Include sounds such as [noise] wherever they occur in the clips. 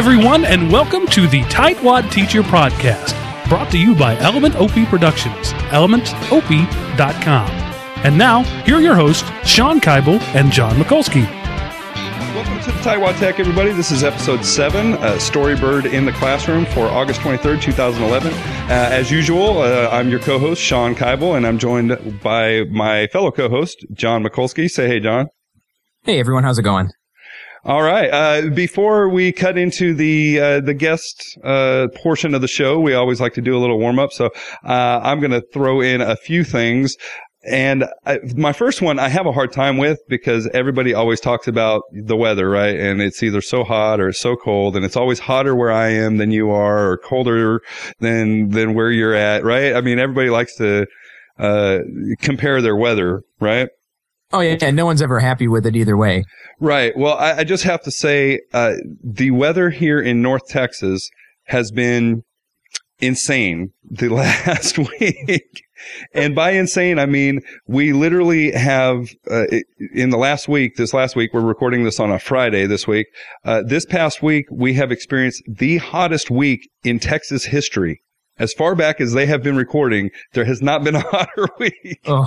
Hello, everyone, and welcome to the Tightwad Teacher Podcast, brought to you by Element OP Productions, elementop.com. And now, here are your hosts, Sean Keibel and John Mikulski. Welcome to the Tightwad Tech, everybody. This is episode 7, uh, Storybird in the Classroom for August 23rd, 2011. Uh, as usual, uh, I'm your co-host, Sean Keibel, and I'm joined by my fellow co-host, John Mikulski. Say hey, John. Hey, everyone. How's it going? All right. Uh, before we cut into the uh, the guest uh, portion of the show, we always like to do a little warm up. So uh, I'm going to throw in a few things. And I, my first one, I have a hard time with because everybody always talks about the weather, right? And it's either so hot or so cold, and it's always hotter where I am than you are, or colder than than where you're at, right? I mean, everybody likes to uh, compare their weather, right? Oh yeah, yeah, no one's ever happy with it either way. Right. Well, I, I just have to say, uh, the weather here in North Texas has been insane the [laughs] last week. and by insane, I mean, we literally have, uh, in the last week, this last week, we're recording this on a Friday this week. Uh, this past week, we have experienced the hottest week in Texas history as far back as they have been recording, there has not been a [laughs] hotter week. Oh.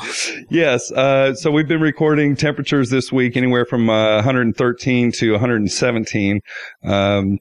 Yes. Uh, so we've been recording temperatures this week anywhere from uh, 113 to 117. Um,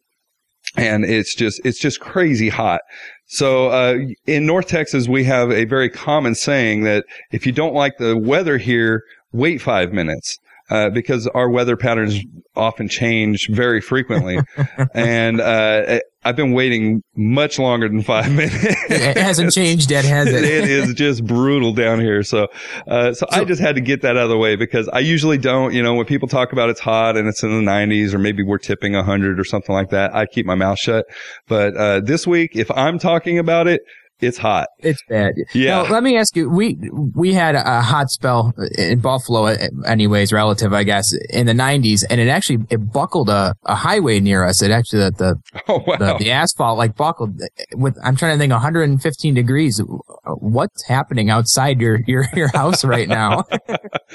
and it's just, it's just crazy hot. So, uh, in North Texas, we have a very common saying that if you don't like the weather here, wait five minutes. Uh, because our weather patterns often change very frequently. [laughs] and uh, I've been waiting much longer than five [laughs] minutes. it hasn't changed yet, has it? it is just brutal down here. So, uh, so, so, I just had to get that out of the way because I usually don't, you know, when people talk about it's hot and it's in the 90s or maybe we're tipping 100 or something like that, I keep my mouth shut. But, uh, this week, if I'm talking about it, it's hot. It's bad. Yeah. Now, let me ask you. We we had a hot spell in Buffalo, anyways, relative, I guess, in the '90s, and it actually it buckled a, a highway near us. It actually the the, [laughs] oh, wow. the, the asphalt like buckled with. I'm trying to think, 115 degrees. What's happening outside your your your house right now? [laughs]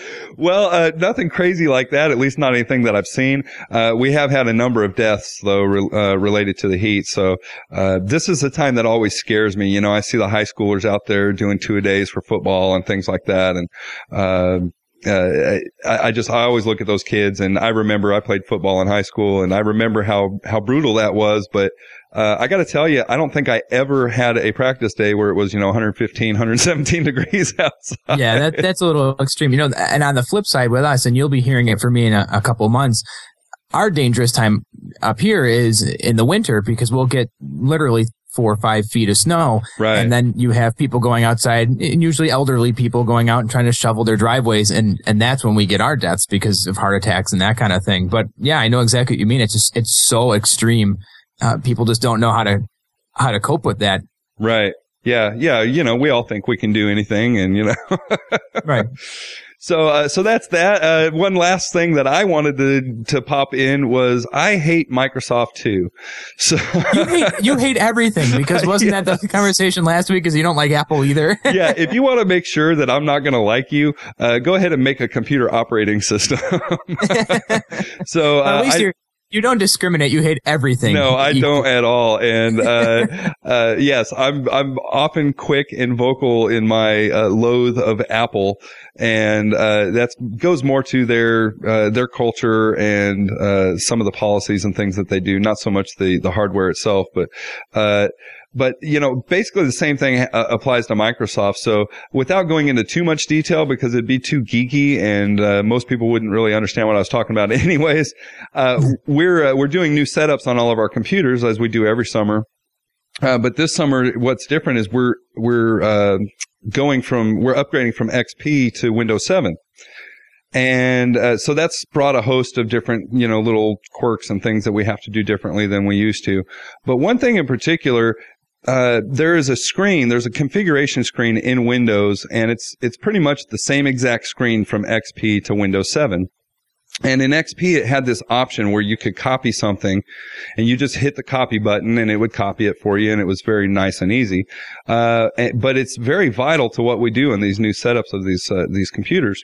[laughs] well, uh, nothing crazy like that. At least not anything that I've seen. Uh, we have had a number of deaths though re- uh, related to the heat. So uh, this is the time that always scares me. You know. I see the high schoolers out there doing two a days for football and things like that. And, uh, uh, I, I, just, I always look at those kids and I remember I played football in high school and I remember how, how brutal that was. But, uh, I got to tell you, I don't think I ever had a practice day where it was, you know, 115, 117 [laughs] degrees outside. Yeah, that, that's a little extreme. You know, and on the flip side with us, and you'll be hearing it from me in a, a couple months, our dangerous time up here is in the winter because we'll get literally four or five feet of snow. Right. And then you have people going outside, and usually elderly people going out and trying to shovel their driveways. And, and that's when we get our deaths because of heart attacks and that kind of thing. But yeah, I know exactly what you mean. It's just, it's so extreme. Uh, people just don't know how to, how to cope with that. Right. Yeah. Yeah. You know, we all think we can do anything and, you know, right. [laughs] So, uh, so that's that. Uh, one last thing that I wanted to to pop in was I hate Microsoft too. So you hate [laughs] you hate everything because wasn't yes. that the [laughs] conversation last week? Because you don't like Apple either. [laughs] yeah, if you want to make sure that I'm not going to like you, uh, go ahead and make a computer operating system. so at least I, you're you don't discriminate. You hate everything. No, I don't at all. And [laughs] uh, uh, yes, I'm I'm often quick and vocal in my uh, loathe of Apple, and uh, that goes more to their uh, their culture and uh, some of the policies and things that they do. Not so much the the hardware itself, but but, you know, basically the same thing uh, applies to Microsoft. So without going into too much detail because it'd be too geeky and uh, most people wouldn't really understand what I was talking about [laughs] anyways, uh, we're, uh, we're doing new setups on all of our computers as we do every summer. Uh, but this summer, what's different is we're, we're, uh, going from, we're upgrading from XP to Windows 7. And uh, so that's brought a host of different, you know, little quirks and things that we have to do differently than we used to. But one thing in particular uh, there is a screen. There's a configuration screen in Windows, and it's it's pretty much the same exact screen from XP to Windows 7. And in XP, it had this option where you could copy something, and you just hit the copy button, and it would copy it for you, and it was very nice and easy. Uh, but it's very vital to what we do in these new setups of these uh, these computers.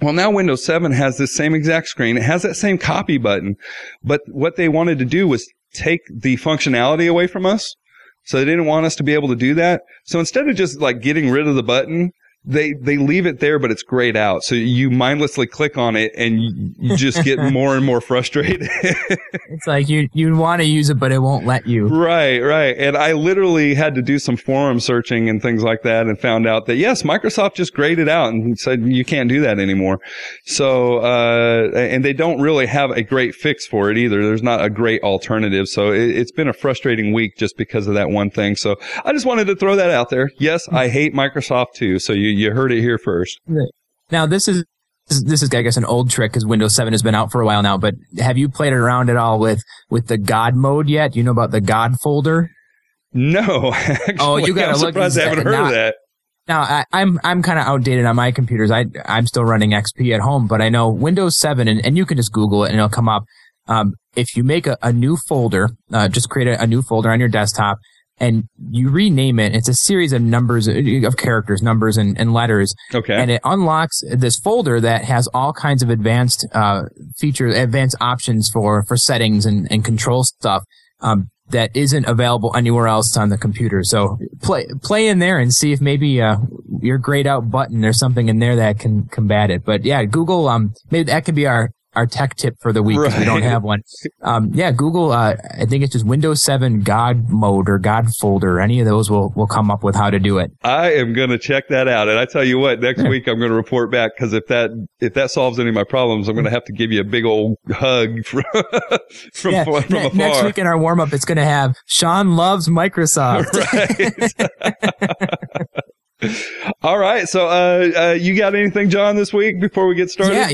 Well, now Windows 7 has this same exact screen. It has that same copy button, but what they wanted to do was take the functionality away from us. So they didn't want us to be able to do that. So instead of just like getting rid of the button, they they leave it there, but it's grayed out. So you mindlessly click on it, and you, you just get [laughs] more and more frustrated. [laughs] it's like you you want to use it, but it won't let you. Right, right. And I literally had to do some forum searching and things like that, and found out that yes, Microsoft just grayed it out and said you can't do that anymore. So uh, and they don't really have a great fix for it either. There's not a great alternative. So it, it's been a frustrating week just because of that one thing. So I just wanted to throw that out there. Yes, I hate Microsoft too. So you you heard it here first. Now this is this is I guess an old trick because Windows 7 has been out for a while now. But have you played around at all with with the God mode yet? You know about the God folder? No. [laughs] Actually, oh, you gotta I'm look. Surprised I haven't heard now, of that. Now I, I'm I'm kind of outdated on my computers. I I'm still running XP at home, but I know Windows 7, and, and you can just Google it and it'll come up. Um, if you make a, a new folder, uh, just create a, a new folder on your desktop and you rename it. It's a series of numbers of characters, numbers and, and letters. Okay. And it unlocks this folder that has all kinds of advanced uh, features, advanced options for for settings and, and control stuff. Um, that isn't available anywhere else on the computer. So play play in there and see if maybe uh, your grayed out button there's something in there that can combat it. But yeah, Google um maybe that could be our our tech tip for the week because right. we don't have one. Um, yeah, Google. Uh, I think it's just Windows 7 God mode or God folder. Any of those will will come up with how to do it. I am going to check that out, and I tell you what, next week I'm going to report back because if that if that solves any of my problems, I'm going to have to give you a big old hug [laughs] from from, yeah. from ne- afar. Next week in our warm up, it's going to have Sean loves Microsoft. [laughs] [laughs] All right. So, uh, uh, you got anything, John, this week before we get started? Yeah.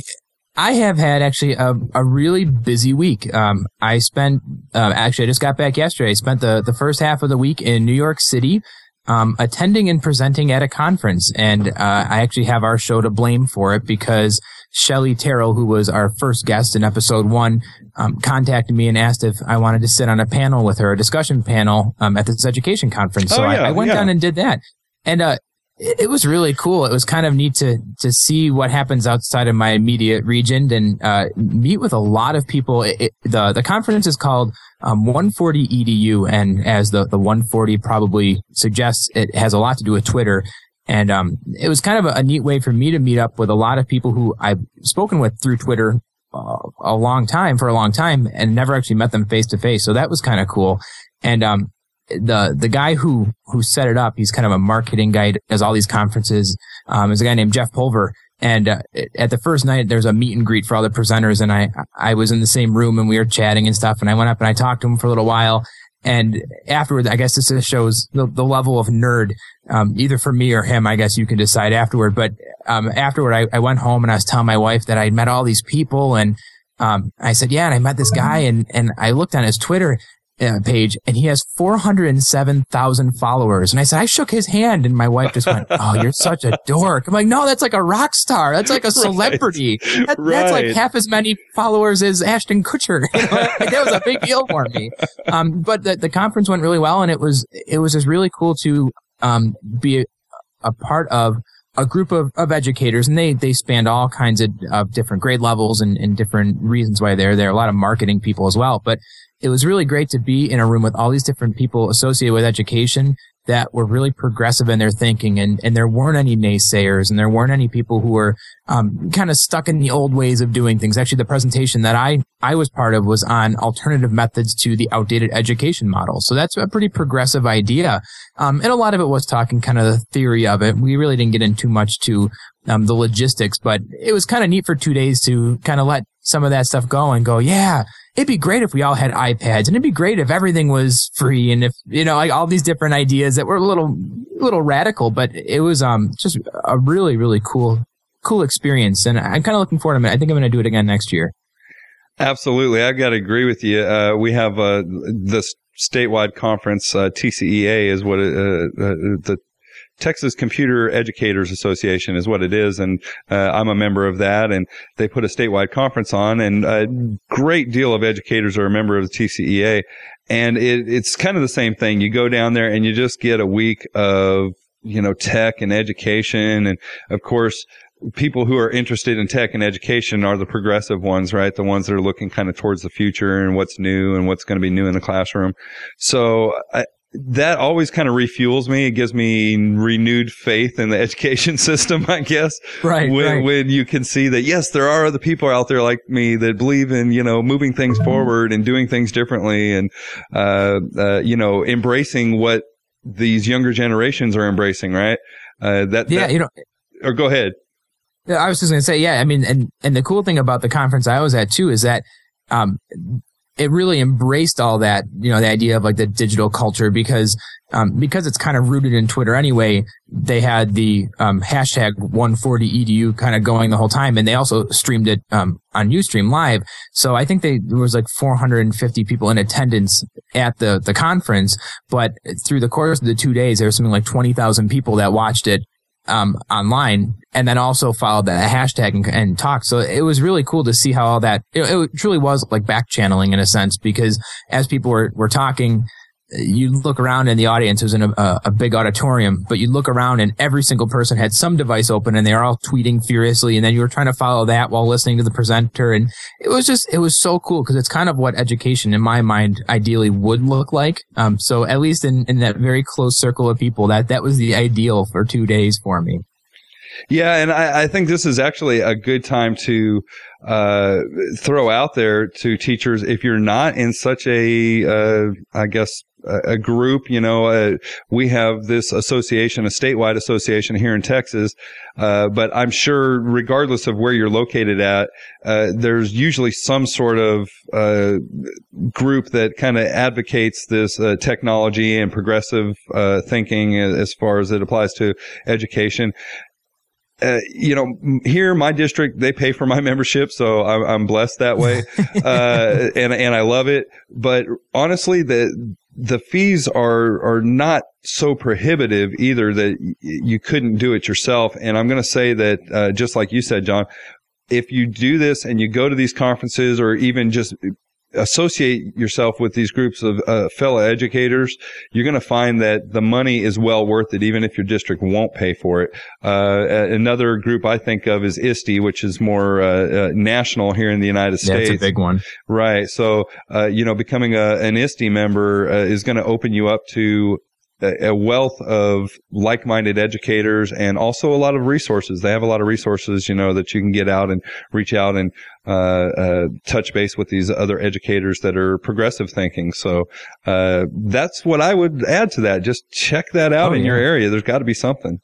I have had actually a, a really busy week. Um, I spent, uh, actually, I just got back yesterday. I spent the, the first half of the week in New York City, um, attending and presenting at a conference. And, uh, I actually have our show to blame for it because Shelly Terrell, who was our first guest in episode one, um, contacted me and asked if I wanted to sit on a panel with her, a discussion panel, um, at this education conference. So oh, yeah, I, I, went yeah. down and did that. And, uh, it was really cool. It was kind of neat to to see what happens outside of my immediate region and uh, meet with a lot of people. It, it, the the conference is called um, 140 EDU, and as the the 140 probably suggests, it has a lot to do with Twitter. And um, it was kind of a, a, neat way for me to meet up with a lot of people who I've spoken with through Twitter uh, a long time for a long time and never actually met them face to face. So that was kind of cool. And um, the the guy who who set it up, he's kind of a marketing guy, does all these conferences. Um, is a guy named Jeff Pulver. And uh, at the first night, there's a meet and greet for all the presenters, and I I was in the same room and we were chatting and stuff. And I went up and I talked to him for a little while. And afterwards, I guess this shows the, the level of nerd, um, either for me or him. I guess you can decide afterward. But um, afterward, I, I went home and I was telling my wife that I met all these people and um, I said, yeah, and I met this guy and, and I looked on his Twitter page and he has 407,000 followers. And I said, I shook his hand and my wife just went, [laughs] Oh, you're such a dork. I'm like, no, that's like a rock star. That's like a celebrity. Right. That, right. That's like half as many followers as Ashton Kutcher. [laughs] You know? like, that was a big deal for me. Um, but the, the conference went really well and it was, it was just really cool to, um, be a, a part of a group of, of educators and they, they spanned all kinds of, of different grade levels and, and different reasons why they're there. A lot of marketing people as well, but it was really great to be in a room with all these different people associated with education that were really progressive in their thinking and, and there weren't any naysayers and there weren't any people who were um, kind of stuck in the old ways of doing things. Actually, the presentation that I, I was part of was on alternative methods to the outdated education model. So that's a pretty progressive idea. Um, and a lot of it was talking kind of the theory of it. We really didn't get into much to um, the logistics, but it was kind of neat for two days to kind of let some of that stuff go and go, yeah, it'd be great if we all had iPads and it'd be great if everything was free and if, you know, like all these different ideas that were a little, little radical, but it was, um, just a really, really cool, cool experience. And I'm kind of looking forward to it. I think I'm going to do it again next year. Absolutely. I've got to agree with you. Uh, we have, uh, this statewide conference, uh, TCEA is what, uh, uh, the Texas Computer Educators Association is what it is, and uh, I'm a member of that. And they put a statewide conference on, and a great deal of educators are a member of the TCEA. And it, it's kind of the same thing. You go down there and you just get a week of you know tech and education, and of course people who are interested in tech and education are the progressive ones, right? The ones that are looking kind of towards the future and what's new and what's going to be new in the classroom. So I, that always kind of refuels me. It gives me renewed faith in the [laughs] education system, I guess. Right when, right. when you can see that, yes, there are other people out there like me that believe in, you know, moving things forward and doing things differently and, uh, uh, you know, embracing what these younger generations are embracing, right? Uh, that, yeah, that, you know, or go ahead. I was just going to say, yeah, I mean, and, and the cool thing about the conference I was at too is that, um, it really embraced all that, you know, the idea of like the digital culture because, um, because it's kind of rooted in Twitter anyway, they had the, um, hashtag 140edu kind of going the whole time. And they also streamed it, um, on Ustream live. So I think they, there was like 450 people in attendance at the, the conference, but through the course of the two days, there was something like 20,000 people that watched it um, online and then also followed that hashtag and, and talked. So it was really cool to see how all that, it, it truly was like back channeling in a sense because as people were, were talking, you look around in the audience, it was in a, a, big auditorium, but you look around and every single person had some device open and they were all tweeting furiously. And then you were trying to follow that while listening to the presenter. And it was just, it was so cool because it's kind of what education in my mind ideally would look like. Um, so at least in, in that very close circle of people, that, that was the ideal for two days for me. Yeah, and I, I, think this is actually a good time to uh, throw out there to teachers if you're not in such a, uh, I guess, a group, you know, uh, we have this association, a statewide association here in Texas. Uh, but I'm sure regardless of where you're located at, uh, there's usually some sort of, uh, group that kind of advocates this, uh, technology and progressive, uh, thinking as far as it applies to education. Uh, you know, here my district they pay for my [laughs] membership, so I'm, I'm blessed that way, [laughs] uh, and and I love it. But honestly, the the fees are are not so prohibitive either that you couldn't do it yourself. And I'm going to say that uh, just like you said, John, if you do this and you go to these conferences or even just associate yourself with these groups of uh, fellow educators, you're going to find that the money is well worth it, even if your district won't pay for it. Uh, another group I think of is ISTE, which is more uh, uh national here in the United States. Yeah, a big one. Right. So, uh, you know, becoming a, an ISTE member uh, is going to open you up to a wealth of like-minded educators and also a lot of resources. They have a lot of resources, you know, that you can get out and reach out and uh, uh, touch base with these other educators that are progressive thinking. So uh, that's what I would add to that. Just check that out oh, in yeah. your area. There's got to be something.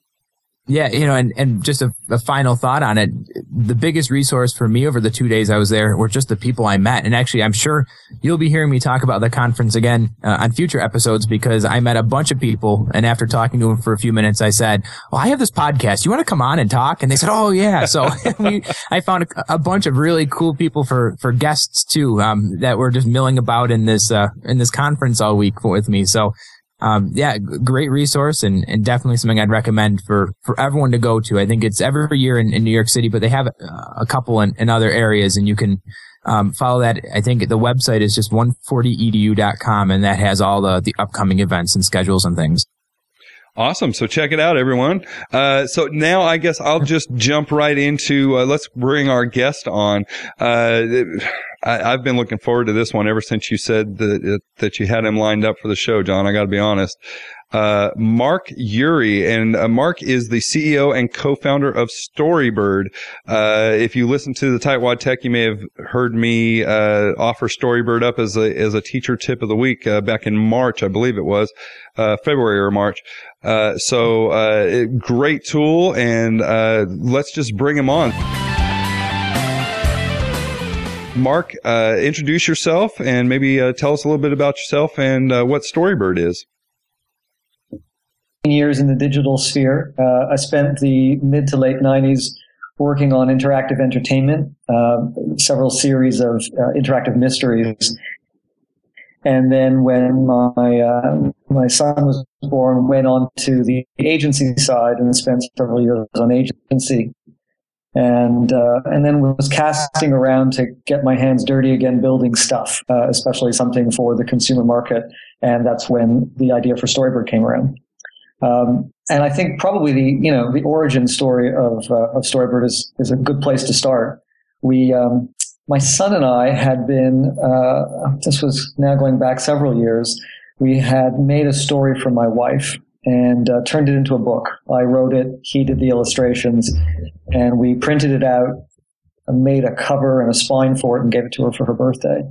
Yeah, you know, and, and just a, a, final thought on it. The biggest resource for me over the two days I was there were just the people I met. And actually, I'm sure you'll be hearing me talk about the conference again uh, on future episodes because I met a bunch of people. And after talking to them for a few minutes, I said, well, I have this podcast. You want to come on and talk? And they said, oh, yeah. So [laughs] we, I found a, a, bunch of really cool people for, for guests too, um, that were just milling about in this, uh, in this conference all week with me. So um, yeah, great resource and, and definitely something I'd recommend for, for everyone to go to. I think it's every year in, in New York City, but they have a couple in, in other areas and you can, um, follow that. I think the website is just 140edu.com and that has all the, the upcoming events and schedules and things. Awesome. So check it out, everyone. Uh, so now I guess I'll just jump right into, uh, let's bring our guest on. Uh, I, have been looking forward to this one ever since you said that, that you had him lined up for the show, John. I got to be honest. Uh, Mark Ury, and uh, Mark is the CEO and co-founder of Storybird. Uh, if you listen to the Tightwad Tech, you may have heard me uh, offer Storybird up as a as a teacher tip of the week uh, back in March, I believe it was uh, February or March. Uh so uh, great tool, and uh let's just bring him on. Mark, uh, introduce yourself and maybe tell us a little bit about yourself and uh, what Storybird is. Years in the digital sphere. Uh, I spent the mid to late 90s working on interactive entertainment, uh, several series of uh, interactive mysteries. And then when my my son was born, went on to the agency side and spent several years on agency and uh, and then was casting around to get my hands dirty again building stuff, uh, especially something for the consumer market. And that's when the idea for Storybird came around. Um, and I think probably the you know the origin story of uh, of Storybird is is a good place to start. We um, my son and I had been uh, this was now going back several years. We had made a story for my wife and uh, turned it into a book. I wrote it, he did the illustrations, and we printed it out, made a cover and a spine for it, and gave it to her for her birthday.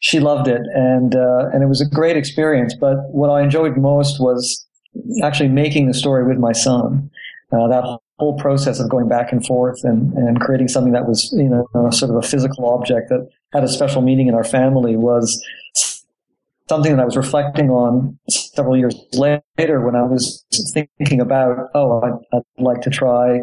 She loved it, and uh, and it was a great experience. But what I enjoyed most was actually making the story with my son. Uh, that whole process of going back and forth and, and creating something that was, you know, sort of a physical object that had a special meaning in our family was something that I was reflecting on several years later when I was thinking about, oh, I'd, I'd, like to try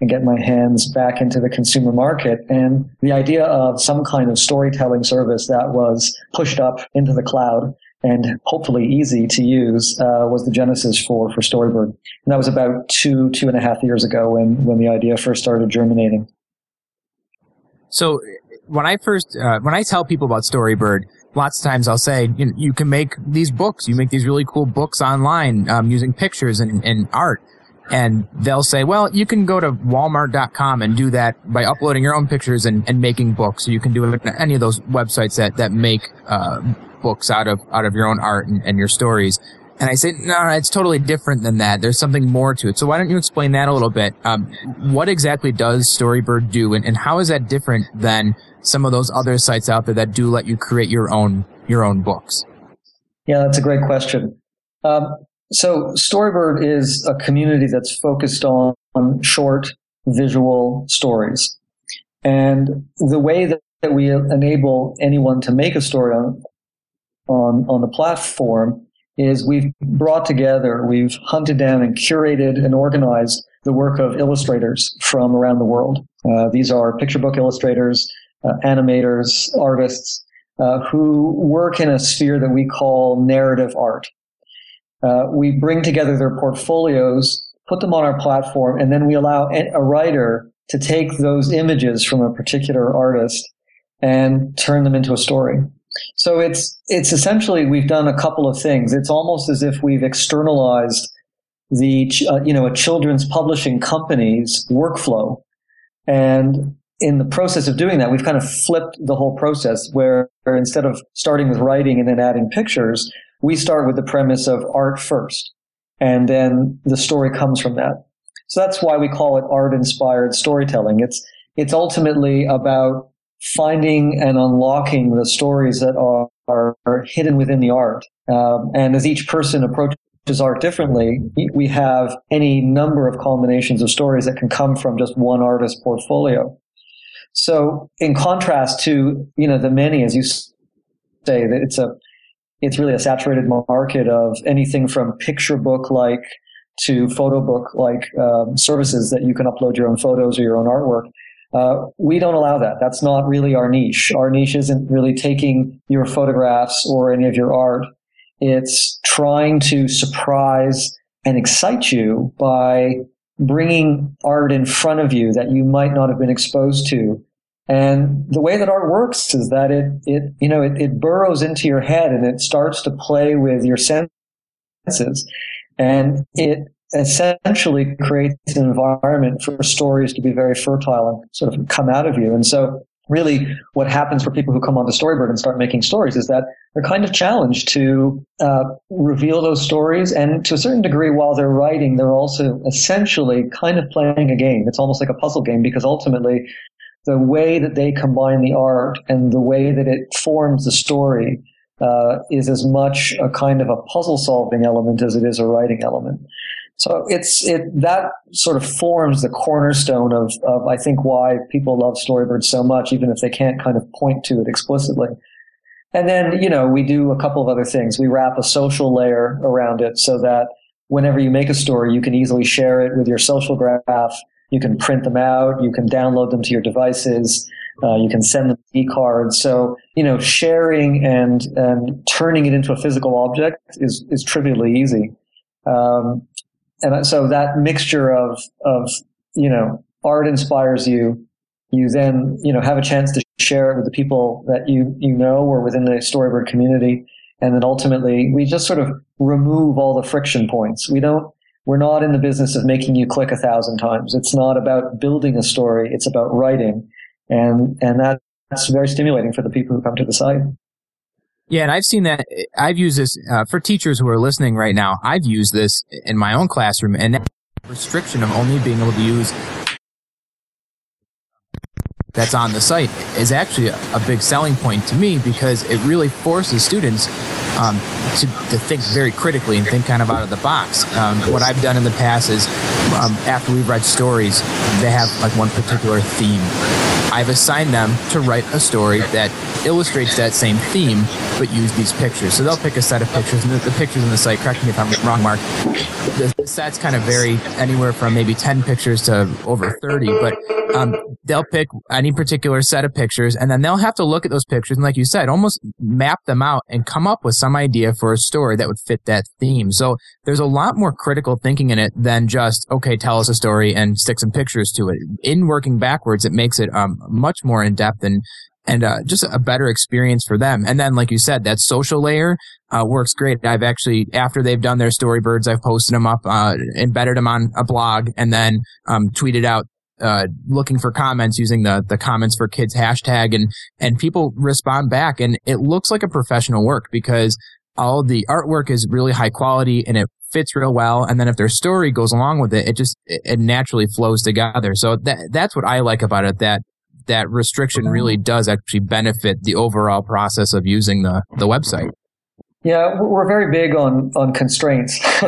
and get my hands back into the consumer market. And the idea of some kind of storytelling service that was pushed up into the cloud and hopefully easy to use uh, was the genesis for, for Storybird. And that was about two, two and a half years ago when, when the idea first started germinating. So when I first, uh, when I tell people about Storybird, lots of times I'll say, you, know, you can make these books. You make these really cool books online um, using pictures and, and art. And they'll say, well, you can go to walmart.com and do that by uploading your own pictures and, and making books. So you can do it any of those websites that, that make, uh, books out of, out of your own art and, and your stories. And I say, no, it's totally different than that. There's something more to it. So why don't you explain that a little bit? Um, what exactly does Storybird do and, and how is that different than some of those other sites out there that do let you create your own your own books? Yeah, that's a great question. Um, so Storybird is a community that's focused on, on short visual stories, and the way that, that we enable anyone to make a story on on on the platform is we've brought together, we've hunted down and curated and organized the work of illustrators from around the world. Uh, these are picture book illustrators, uh, animators, artists uh, who work in a sphere that we call narrative art. Uh, we bring together their portfolios, put them on our platform, and then we allow a writer to take those images from a particular artist and turn them into a story. So it's it's essentially we've done a couple of things. It's almost as if we've externalized the uh, you know a children's publishing company's workflow, and in the process of doing that, we've kind of flipped the whole process where, where instead of starting with writing and then adding pictures, we start with the premise of art first. And then the story comes from that. So that's why we call it art inspired storytelling. It's, it's ultimately about finding and unlocking the stories that are, are, hidden within the art. Um, and as each person approaches art differently, we have any number of combinations of stories that can come from just one artist's portfolio. So in contrast to, you know, the many, as you say, that it's a, it's really a saturated market of anything from picture book like to photo book like um, services that you can upload your own photos or your own artwork. Uh, we don't allow that. That's not really our niche. Our niche isn't really taking your photographs or any of your art. It's trying to surprise and excite you by bringing art in front of you that you might not have been exposed to. And the way that art works is that it, it, you know, it, it burrows into your head and it starts to play with your senses and it essentially creates an environment for stories to be very fertile and sort of come out of you. And so really what happens for people who come onto Storybird and start making stories is that they're kind of challenged to uh, reveal those stories. And to a certain degree, while they're writing, they're also essentially kind of playing a game. It's almost like a puzzle game because ultimately the way that they combine the art and the way that it forms the story uh, is as much a kind of a puzzle solving element as it is a writing element. So it's it that sort of forms the cornerstone of, of I think why people love Storybird so much, even if they can't kind of point to it explicitly. And then, you know, we do a couple of other things. We wrap a social layer around it so that whenever you make a story, you can easily share it with your social graph. You can print them out. You can download them to your devices. Uh, you can send them e-cards. So, you know, sharing and, and turning it into a physical object is, is trivially easy. Um, and so that mixture of of you know art inspires you you then you know have a chance to share it with the people that you you know or within the storybird community and then ultimately we just sort of remove all the friction points we don't we're not in the business of making you click a thousand times. It's not about building a story. It's about writing. And, and that's very stimulating for the people who come to the site. Yeah, and I've seen that. I've used this uh, for teachers who are listening right now. I've used this in my own classroom, and that restriction of only being able to use that's on the site is actually a, a big selling point to me because it really forces students um, to, to, think very critically and think kind of out of the box. Um, what I've done in the past is um, after we've read stories, they have like one particular theme. I've assigned them to write a story that illustrates that same theme, but use these pictures. So they'll pick a set of pictures, and the, the pictures in the site, correct me if I'm wrong, Mark, the, the sets kind of vary anywhere from maybe 10 pictures to over 30, but um, they'll pick any particular set of pictures, and then they'll have to look at those pictures and, like you said, almost map them out and come up with some idea for a story that would fit that theme. So there's a lot more critical thinking in it than just, okay, tell us a story and stick some pictures to it. In working backwards, it makes it um, much more in depth and and uh, just a better experience for them. And then, like you said, that social layer uh, works great. I've actually, after they've done their storybirds, I've posted them up, uh, embedded them on a blog, and then um, tweeted out uh, looking for comments using the the comments for kids hashtag, and and people respond back, and it looks like a professional work because all the artwork is really high quality and it fits real well. And then if their story goes along with it, it just it naturally flows together. So that that's what I like about it. That that restriction really does actually benefit the overall process of using the, the website. Yeah, we're very big on on constraints. [laughs]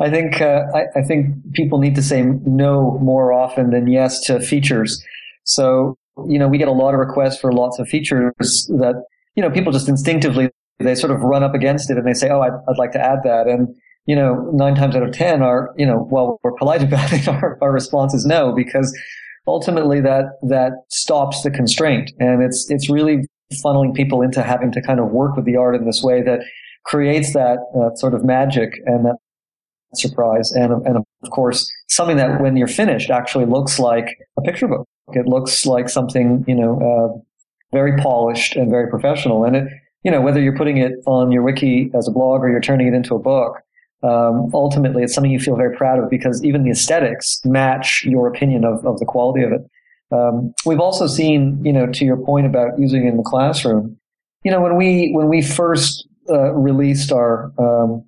I think uh, I, I, think people need to say no more often than yes to features. So you know, we get a lot of requests for lots of features that you know people just instinctively they sort of run up against it and they say, "Oh, I'd, I'd like to add that." And you know, nine times out of ten are you know, while we're polite about it, [laughs] our, our response is no because ultimately that that stops the constraint, and it's it's really funneling people into having to kind of work with the art in this way that creates that uh, sort of magic and that surprise, and and of course something that when you're finished actually looks like a picture book. It looks like something you know uh, very polished and very professional, and it you know whether you're putting it on your wiki as a blog or you're turning it into a book um, ultimately it's something you feel very proud of because even the aesthetics match your opinion of, of the quality of it. Um, we've also seen, you know, to your point about using it in the classroom, you know, when we when we first uh, released our, um,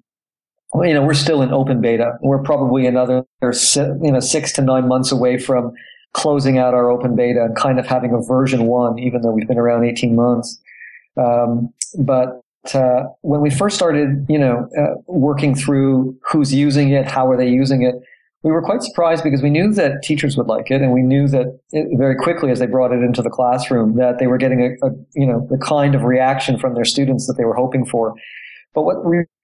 you know, we're still in open beta. We're probably another, you know, six to nine months away from closing out our open beta and kind of having a version one, even though we've been around 18 months. Um, but uh, when we first started, you know, uh, working through who's using it, how are they using it, we were quite surprised because we knew that teachers would like it, and we knew that it, very quickly as they brought it into the classroom that they were getting a, a, you know the kind of reaction from their students that they were hoping for. But what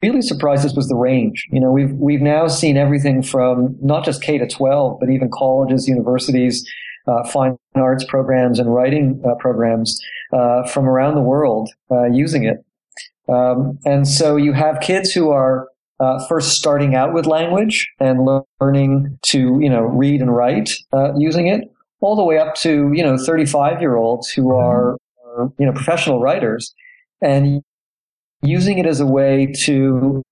really surprised us was the range. You know, we've we've now seen everything from not just K to 12, but even colleges, universities, uh, fine arts programs, and writing uh, programs uh, from around the world uh, using it. Um, and so you have kids who are uh, first starting out with language and learning to, you know, read and write uh, using it, all the way up to, you know, 35 year olds who are, are, you know, professional writers and using it as a way to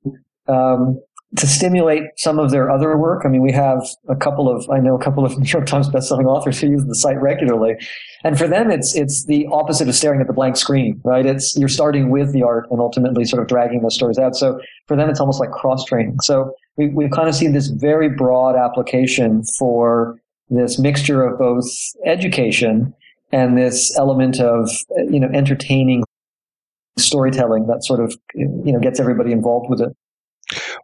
um, to stimulate some of their other work. I mean, we have a couple of, I know a couple of [laughs] New York Times bestselling authors who use the site regularly. And for them, it's, it's the opposite of staring at the blank screen, right? It's, you're starting with the art and ultimately sort of dragging those stories out. So for them, it's almost like cross training. So we, we've kind of seen this very broad application for this mixture of both education and this element of, you know, entertaining storytelling that sort of, you know, gets everybody involved with it.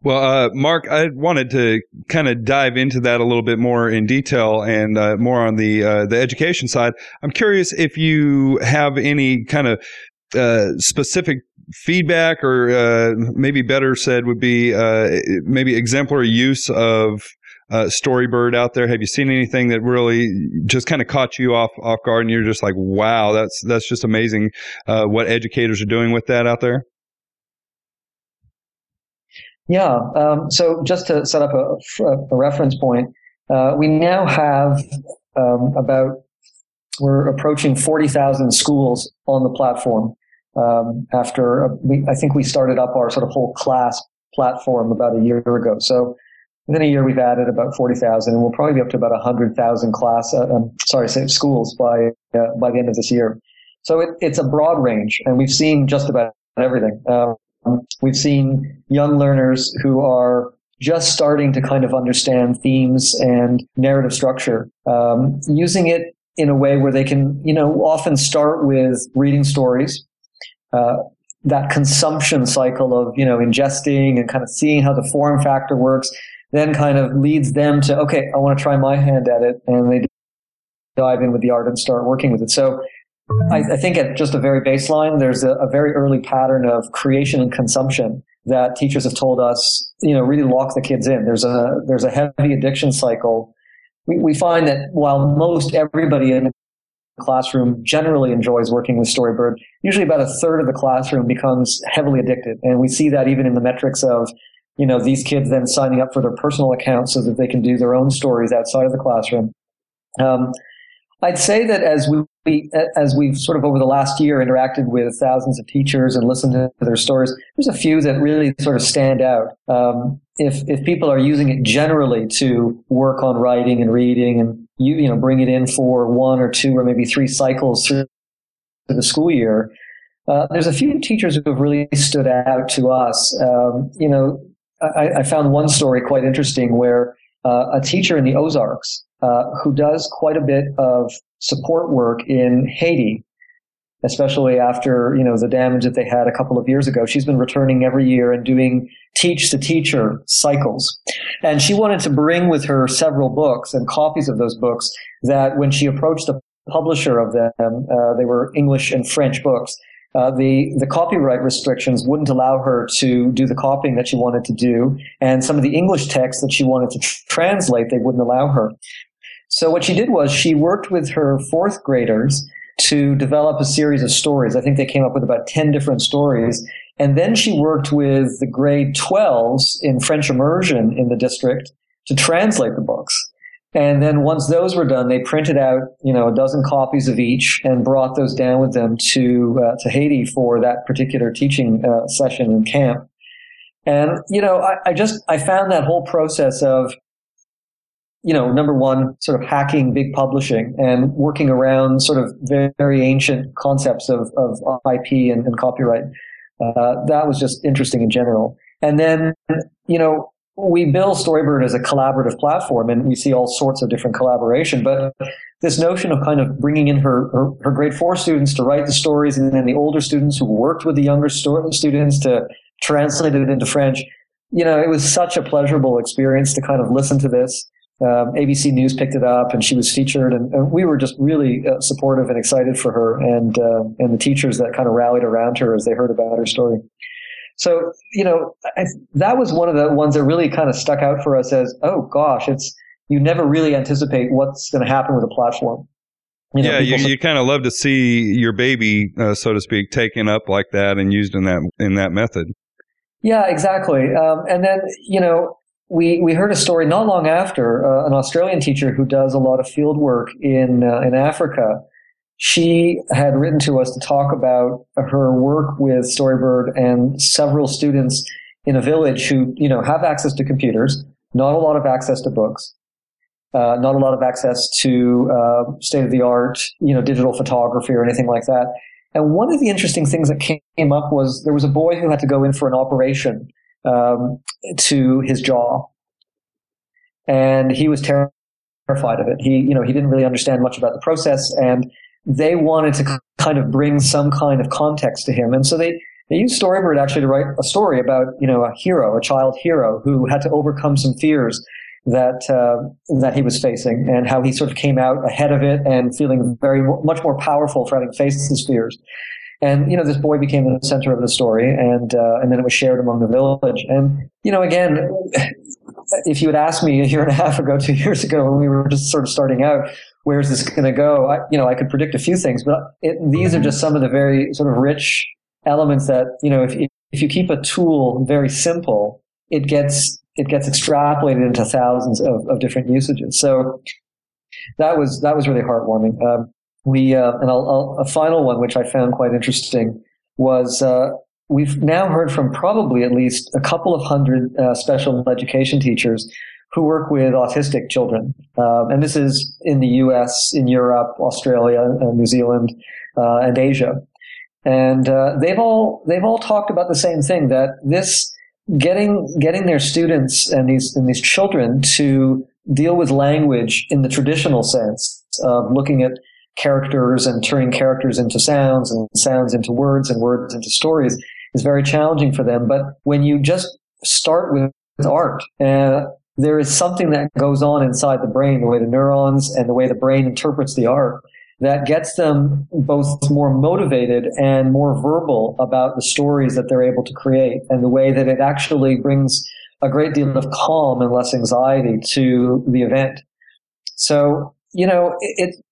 Well, uh, Mark, I wanted to kind of dive into that a little bit more in detail and uh, more on the uh, the education side. I'm curious if you have any kind of uh, specific feedback, or uh, maybe better said, would be uh, maybe exemplary use of Storybird out there. Have you seen anything that really just kind of caught you off off guard, and you're just like, "Wow, that's that's just amazing!" what educators are doing with that out there? Yeah. Um, so just to set up a, a reference point, uh, we now have um, about we're approaching forty thousand schools on the platform. Um, after we, I think we started up our sort of whole class platform about a year ago. So Within a year, we've added about 40,000 and we'll probably be up to about 100,000 class, uh, um, sorry, schools by, uh, by the end of this year. So it, it's a broad range and we've seen just about everything. Um, we've seen young learners who are just starting to kind of understand themes and narrative structure, um, using it in a way where they can, you know, often start with reading stories, uh, that consumption cycle of, you know, ingesting and kind of seeing how the form factor works, then kind of leads them to, okay, I want to try my hand at it. And they dive in with the art and start working with it. So I, I think at just a very baseline, there's a, a very early pattern of creation and consumption that teachers have told us, you know, really lock the kids in. There's a, there's a heavy addiction cycle. We, we find that while most everybody in the classroom generally enjoys working with Storybird, usually about a third of the classroom becomes heavily addicted. And we see that even in the metrics of, you know, these kids then signing up for their personal accounts so that they can do their own stories outside of the classroom. Um, I'd say that as we, as we've sort of over the last year interacted with thousands of teachers and listened to their stories, there's a few that really sort of stand out. Um, if if people are using it generally to work on writing and reading and you you know bring it in for one or two or maybe three cycles through the school year, uh, there's a few teachers who have really stood out to us. Um, you know, I, I, found one story quite interesting where uh, a teacher in the Ozarks uh, who does quite a bit of support work in Haiti, especially after you know the damage that they had a couple of years ago. She's been returning every year and doing teach the teacher cycles, and she wanted to bring with her several books and copies of those books. That when she approached the publisher of them, uh, they were English and French books. Uh, the the copyright restrictions wouldn't allow her to do the copying that she wanted to do, and some of the English text that she wanted to tr- translate, they wouldn't allow her. So what she did was she worked with her fourth graders to develop a series of stories. I think they came up with about 10 different stories. And then she worked with the grade 12s in French immersion in the district to translate the books. And then once those were done, they printed out, you know, a dozen copies of each and brought those down with them to uh, to Haiti for that particular teaching uh, session in camp. And you know, I, I just I found that whole process of you know, number one, sort of hacking big publishing and working around sort of very, ancient concepts of, of IP and, and copyright. Uh, that was just interesting in general. And then, you know, we bill Storybird as a collaborative platform and we see all sorts of different collaboration, but this notion of kind of bringing in her, her, her grade four students to write the stories and then the older students who worked with the younger sto- students to translate it into French, you know, it was such a pleasurable experience to kind of listen to this um, ABC News picked it up, and she was featured, and, and we were just really uh, supportive and excited for her, and uh, and the teachers that kind of rallied around her as they heard about her story. So you know, I, that was one of the ones that really kind of stuck out for us as, oh gosh, it's you never really anticipate what's going to happen with a platform. You know, yeah, you, you kind of love to see your baby, uh, so to speak, taken up like that and used in that in that method. Yeah, exactly. Um, and then you know, we we heard a story not long after uh, an Australian teacher who does a lot of field work in uh, in Africa. She had written to us to talk about her work with Storybird and several students in a village who you know have access to computers, not a lot of access to books, uh, not a lot of access to uh, state of the art you know digital photography or anything like that. And one of the interesting things that came up was there was a boy who had to go in for an operation um, to his jaw, and he was terrified of it. He, you know, he didn't really understand much about the process, and they wanted to kind of bring some kind of context to him, and so they they used Storybird actually to write a story about you know a hero, a child hero who had to overcome some fears that uh, that he was facing, and how he sort of came out ahead of it and feeling very much more powerful for having faced his fears. And you know, this boy became the center of the story, and uh, and then it was shared among the village. And you know, again, if you had asked me a year and a half ago, two [laughs] years ago, when we were just sort of starting out, where's this going to go? I, you know, I could predict a few things, but it, these are just some of the very sort of rich elements that you know, if if you keep a tool very simple, it gets it gets extrapolated into thousands of, of different usages. So that was that was really heartwarming. Um, we uh, and I'll, I'll, a final one which I found quite interesting was uh, we've now heard from probably at least a couple of hundred uh, special education teachers who work with autistic children. Um, and this is in the US, in Europe, Australia, and New Zealand, uh, and Asia. And uh, they've all they've all talked about the same thing that this getting getting their students and these and these children to deal with language in the traditional sense of looking at characters and turning characters into sounds and sounds into words and words into stories is very challenging for them. But when you just start with art, uh, there is something that goes on inside the brain, the way the neurons and the way the brain interprets the art that gets them both more motivated and more verbal about the stories that they're able to create and the way that it actually brings a great deal of calm and less anxiety to the event. So, you know, it, it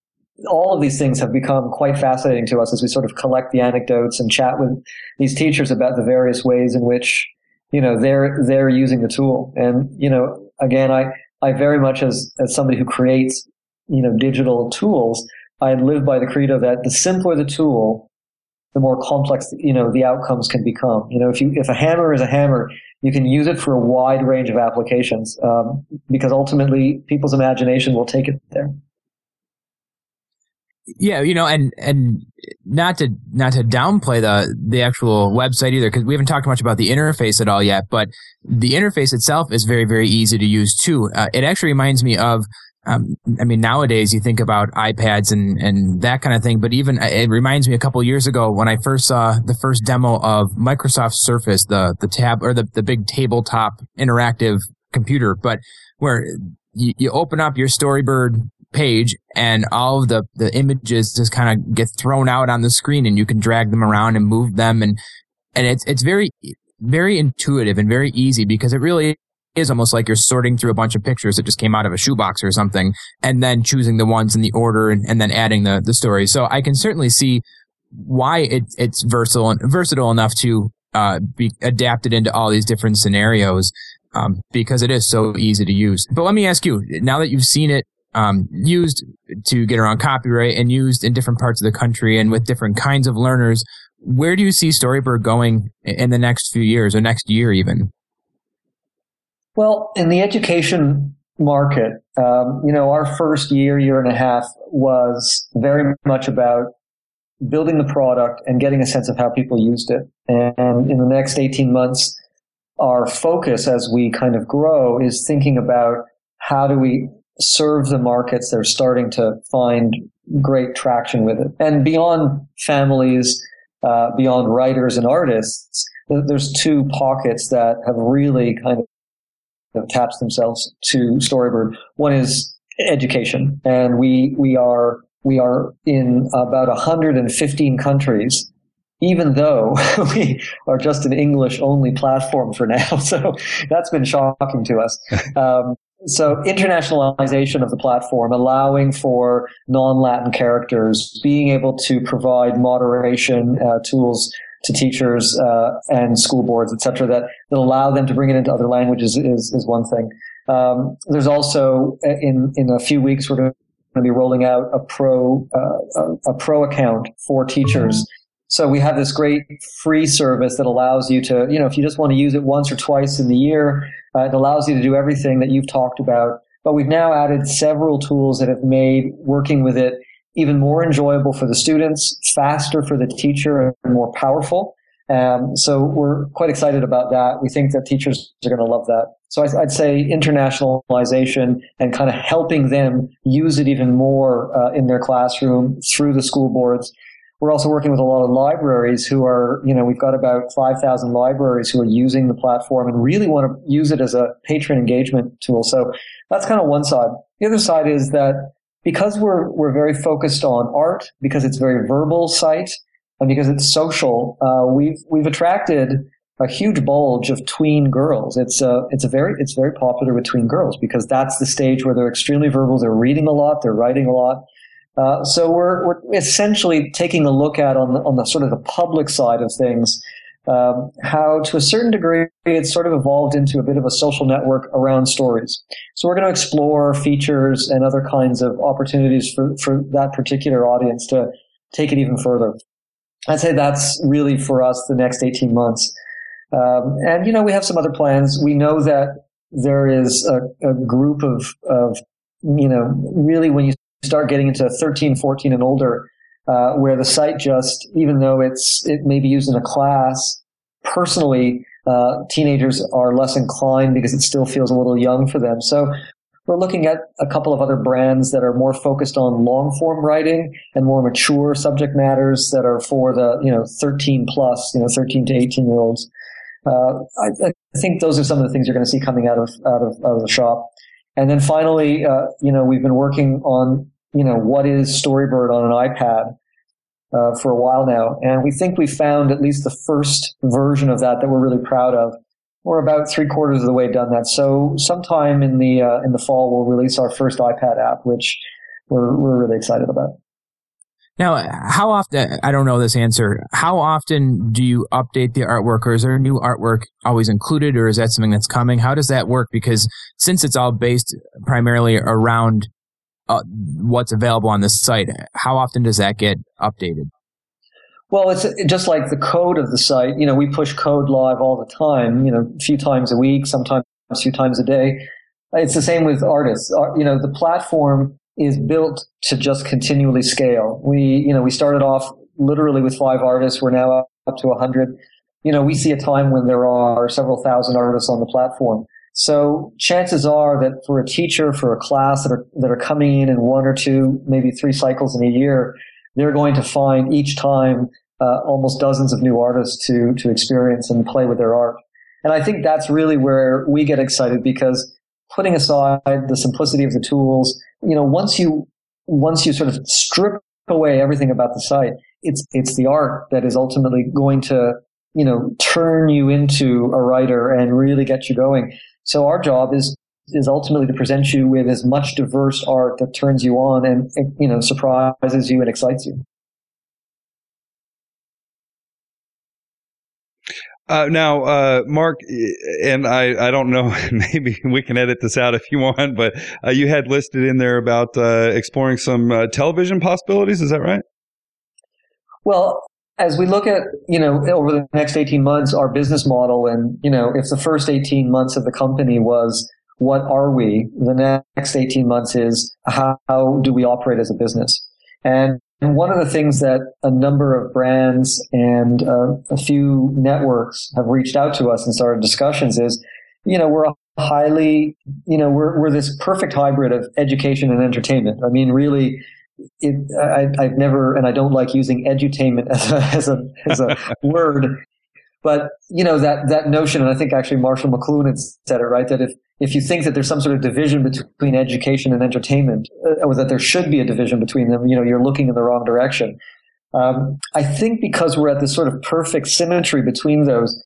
all of these things have become quite fascinating to us as we sort of collect the anecdotes and chat with these teachers about the various ways in which you know they're they're using the tool. And you know again i i very much as as somebody who creates you know digital tools i live by the credo that the simpler the tool the more complex you know the outcomes can become. You know if you if a hammer is a hammer you can use it for a wide range of applications um, because ultimately people's imagination will take it there yeah, you know, and and not to not to downplay the the actual website either, because we haven't talked much about the interface at all yet. But the interface itself is very very easy to use too. Uh, it actually reminds me of. Um, I mean, nowadays you think about iPads and, and that kind of thing, but even uh, it reminds me a couple years ago when I first saw the first demo of Microsoft Surface, the, the tab or the, the big tabletop interactive computer, but where you, you open up your Storybird page and all of the, the images just kind of get thrown out on the screen and you can drag them around and move them and and it's it's very very intuitive and very easy because it really is almost like you're sorting through a bunch of pictures that just came out of a shoebox or something and then choosing the ones in the order and, and then adding the, the story. So I can certainly see why it, it's versatile versatile enough to uh, be adapted into all these different scenarios um, because it is so easy to use. But let me ask you, now that you've seen it um, used to get around copyright and used in different parts of the country and with different kinds of learners. Where do you see Storybird going in the next few years or next year even? Well, in the education market, um, you know, our first year, year and a half was very much about building the product and getting a sense of how people used it. And in the next 18 months, our focus as we kind of grow is thinking about how do we serve the markets they're starting to find great traction with it. And beyond families, uh, beyond writers and artists, there's two pockets that have really kind of attached themselves to Storybird. One is education, and we we are we are in about 115 countries. Even though [laughs] we are just an English only platform for now, [laughs] so that's been shocking to us. [laughs] Um, so internationalization of the platform, allowing for non-Latin characters, being able to provide moderation uh, tools to teachers uh, and school boards, et cetera, that, that allow them to bring it into other languages is, is one thing. Um, there's also uh, in in a few weeks we're going to be rolling out a pro uh, a, a, pro account for teachers. So we have this great free service that allows you to, you know, if you just want to use it once or twice in the year, uh, it allows you to do everything that you've talked about. But we've now added several tools that have made working with it even more enjoyable for the students, faster for the teacher, and more powerful. Um, so we're quite excited about that. We think that teachers are going to love that. So I, would say internationalization and kind of helping them use it even more uh, in their classroom through the school boards we're also working with a lot of libraries who are, you know, we've got about 5,000 libraries who are using the platform and really want to use it as a patron engagement tool. So that's kind of one side. The other side is that because we're, we're very focused on art, because it's very verbal site, and because it's social, uh, we've, we've attracted a huge bulge of tween girls. It's a, it's a very, it's very popular with tween girls because that's the stage where they're extremely verbal. They're reading a lot. They're writing a lot. Uh, so we're, we're essentially taking a look at on the, on the sort of the public side of things, um, how to a certain degree it's sort of evolved into a bit of a social network around stories. So we're going to explore features and other kinds of opportunities for, for that particular audience to take it even further. I'd say that's really for us the next 18 months. Um, and, you know, we have some other plans. We know that there is a, a group of, of, you know, really when you start getting into 13, 14 and older, uh, where the site just, even though it's, it may be used in a class, personally, uh, teenagers are less inclined because it still feels a little young for them. So we're looking at a couple of other brands that are more focused on long form writing and more mature subject matters that are for the, you know, 13 plus, you know, 13 to 18 year olds. Uh, I, I, think those are some of the things you're going to see coming out of, out of, out of the shop. And then finally, uh, you know, we've been working on, you know, what is Storybird on an iPad uh, for a while now. And we think we found at least the first version of that that we're really proud of. We're about three quarters of the way done that. So sometime in the uh, in the fall, we'll release our first iPad app, which we're we're really excited about. Now, how often, I don't know this answer, how often do you update the artwork or is there new artwork always included or is that something that's coming? How does that work? Because since it's all based primarily around uh, what's available on the site. How often does that get updated? Well, it's just like the code of the site. You know, we push code live all the time. You know, a few times a week, sometimes a few times a day. It's the same with artists. You know, the platform is built to just continually scale. We, you know, we started off literally with five artists. We're now up to a hundred. You know, we see a time when there are several thousand artists on the platform. So chances are that for a teacher, for a class that are, that are coming in in one or two, maybe three cycles in a year, they're going to find each time uh, almost dozens of new artists to, to experience and play with their art. And I think that's really where we get excited because putting aside the simplicity of the tools, you know, once you, once you sort of strip away everything about the site, it's, it's the art that is ultimately going to, you know, turn you into a writer and really get you going. So our job is is ultimately to present you with as much diverse art that turns you on and you know surprises you and excites you. Uh, now, uh, Mark, and I, I don't know, [laughs] maybe we can edit this out if you want, but uh, you had listed in there about uh, exploring some uh, television possibilities. Is that right? Well, as we look at, you know, over the next 18 months, our business model and, you know, if the first 18 months of the company was what are we, the next 18 months is how, how do we operate as a business? And one of the things that a number of brands and uh, a few networks have reached out to us and started discussions is, you know, we're a highly, you know, we're, we're this perfect hybrid of education and entertainment. I mean, really, it, I, have never, and I don't like using edutainment [laughs] as a, as a, as a word, but you know, that, that notion, and I think actually Marshall McLuhan said it, right? That if, if you think that there's some sort of division between education and entertainment, uh, or that there should be a division between them, you know, you're looking in the wrong direction. Um, I think because we're at this sort of perfect symmetry between those,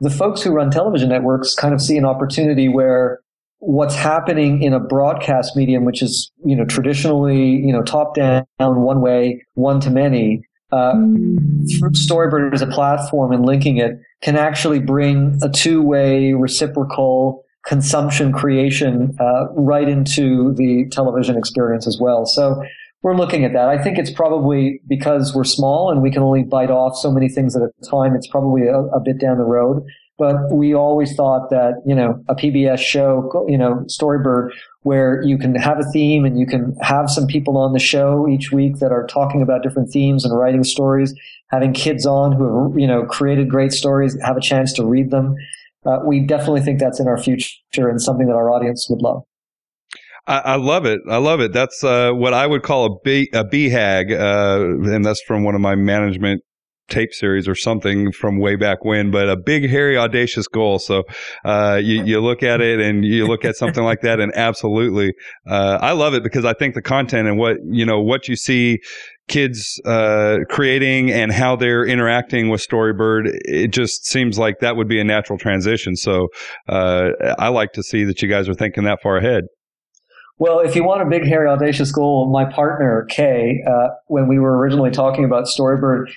the folks who run television networks kind of see an opportunity where what's happening in a broadcast medium, which is, you know, traditionally, you know, top down, one way, one to many, uh, through Storybird as a platform and linking it can actually bring a two way reciprocal consumption creation uh, right into the television experience as well. So we're looking at that. I think it's probably because we're small and we can only bite off so many things at a time. It's probably a, a bit down the road. But we always thought that, you know, a PBS show, you know, Storybird, where you can have a theme and you can have some people on the show each week that are talking about different themes and writing stories, having kids on who have, you know, created great stories, have a chance to read them. Uh, we definitely think that's in our future and something that our audience would love. I, love it. I love it. That's uh, what I would call a, B, a BHAG, uh, and that's from one of my management tape series or something from way back when, but a big, hairy, audacious goal. So, uh, you, you look at it and you look at something like that and absolutely, uh, I love it because I think the content and what, you know, what you see kids, uh, creating and how they're interacting with Storybird, it just seems like that would be a natural transition. So, uh, I like to see that you guys are thinking that far ahead. Well, if you want a big, hairy, audacious goal, my partner, Kay, uh, when we were originally talking about Storybird,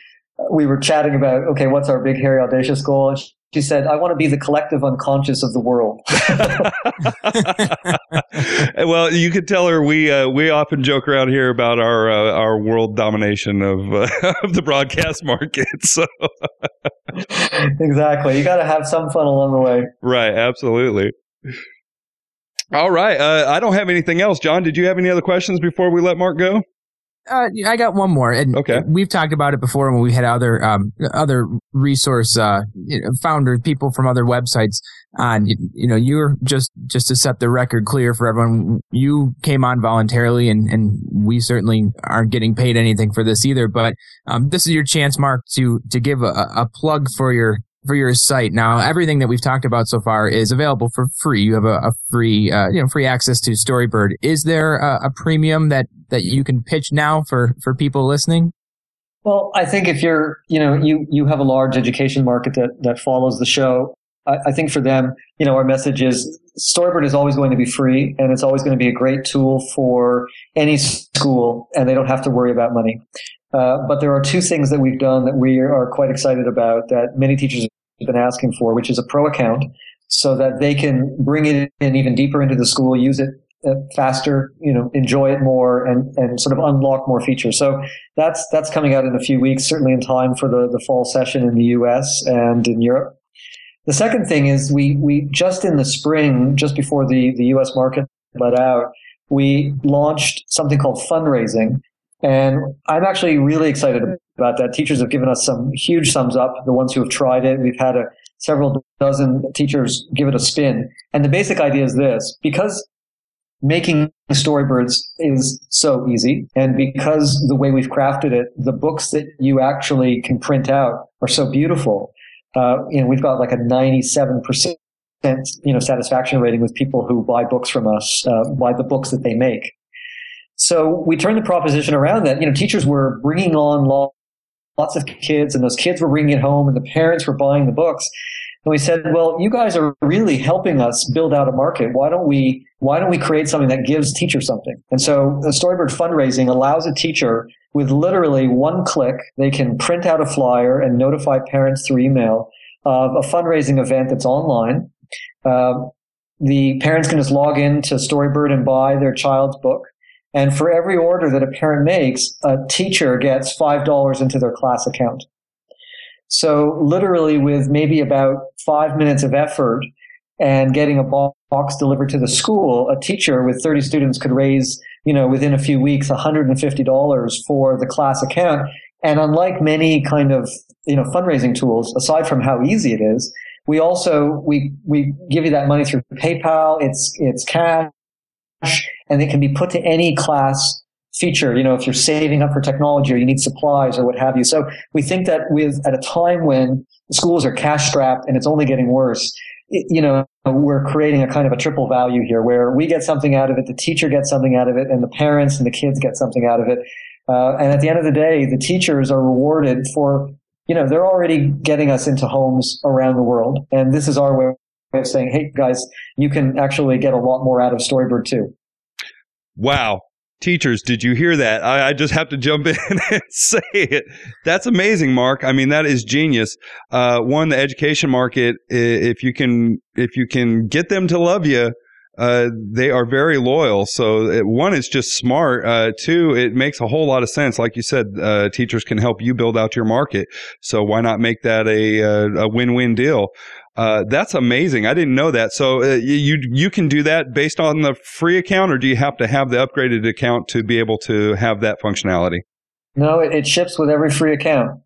we were chatting about, okay, what's our big, hairy, audacious goal? And she said, I want to be the collective unconscious of the world. [laughs] [laughs] well, you could tell her we uh, we often joke around here about our uh, our world domination of uh, [laughs] of the broadcast market. So exactly, you got to have some fun along the way. Right, absolutely. All right, uh, I don't have anything else. John, did you have any other questions before we let Mark go? Uh, I got one more, and okay. we've talked about it before when we had other um, other resource uh, founders, people from other websites on. You, you, know, you're just just to set the record clear for everyone. You came on voluntarily, and and we certainly aren't getting paid anything for this either. But um, this is your chance, Mark, to to give a, a plug for your for your site. Now, everything that we've talked about so far is available for free. You have a, a free, uh, you know, free access to Storybird. Is there a, a, premium that, that you can pitch now for, for people listening? Well, I think if you're, you know, you, you have a large education market that, that follows the show. I, I think for them, you know, our message is Storybird is always going to be free and it's always going to be a great tool for any school and they don't have to worry about money. Uh, but there are two things that we've done that we are quite excited about that many teachers have been asking for, which is a pro account so that they can bring it in even deeper into the school, use it uh, faster, you know, enjoy it more and, and sort of unlock more features. So that's, that's coming out in a few weeks, certainly in time for the, the fall session in the US and in Europe. The second thing is we, we just in the spring, just before the, the US market let out, we launched something called fundraising, and I'm actually really excited about that. Teachers have given us some huge thumbs up, the ones who have tried it. We've had a, several dozen teachers give it a spin. And the basic idea is this, because making storyboards is so easy and because the way we've crafted it, the books that you actually can print out are so beautiful. Uh, you know, we've got like a 97% you know, satisfaction rating with people who buy books from us, uh, buy the books that they make. So we turned the proposition around that, you know, teachers were bringing on lots of kids and those kids were bringing it home and the parents were buying the books. And we said, well, you guys are really helping us build out a market. Why don't we, why don't we create something that gives teachers something? And so the Storybird fundraising allows a teacher with literally one click, they can print out a flyer and notify parents through email of a fundraising event that's online. Uh, the parents can just log in to Storybird and buy their child's book. And for every order that a parent makes, a teacher gets $5 into their class account. So literally with maybe about five minutes of effort and getting a box delivered to the school, a teacher with 30 students could raise, you know, within a few weeks, $150 for the class account. And unlike many kind of, you know, fundraising tools, aside from how easy it is, we also, we, we give you that money through PayPal. It's, it's cash and it can be put to any class feature, you know, if you're saving up for technology or you need supplies or what have you. So we think that with, at a time when schools are cash strapped and it's only getting worse, it, you know, we're creating a kind of a triple value here where we get something out of it, the teacher gets something out of it, and the parents and the kids get something out of it. Uh, and at the end of the day, the teachers are rewarded for, you know, they're already getting us into homes around the world. And this is our way of saying, hey, guys, you can actually get a lot more out of Storybird too. Wow. Teachers, did you hear that? I, I, just have to jump [laughs] in and say it. That's amazing, Mark. I mean, that is genius. Uh, one, the education market, if you can, if you can get them to love you, uh, they are very loyal. So it, one, it's just smart. Uh, two, it makes a whole lot of sense. Like you said, uh, teachers can help you build out your market. So why not make that a, uh, a win-win deal? Uh, that's amazing. I didn't know that. So uh, you you can do that based on the free account, or do you have to have the upgraded account to be able to have that functionality? No, it, it ships with every free account.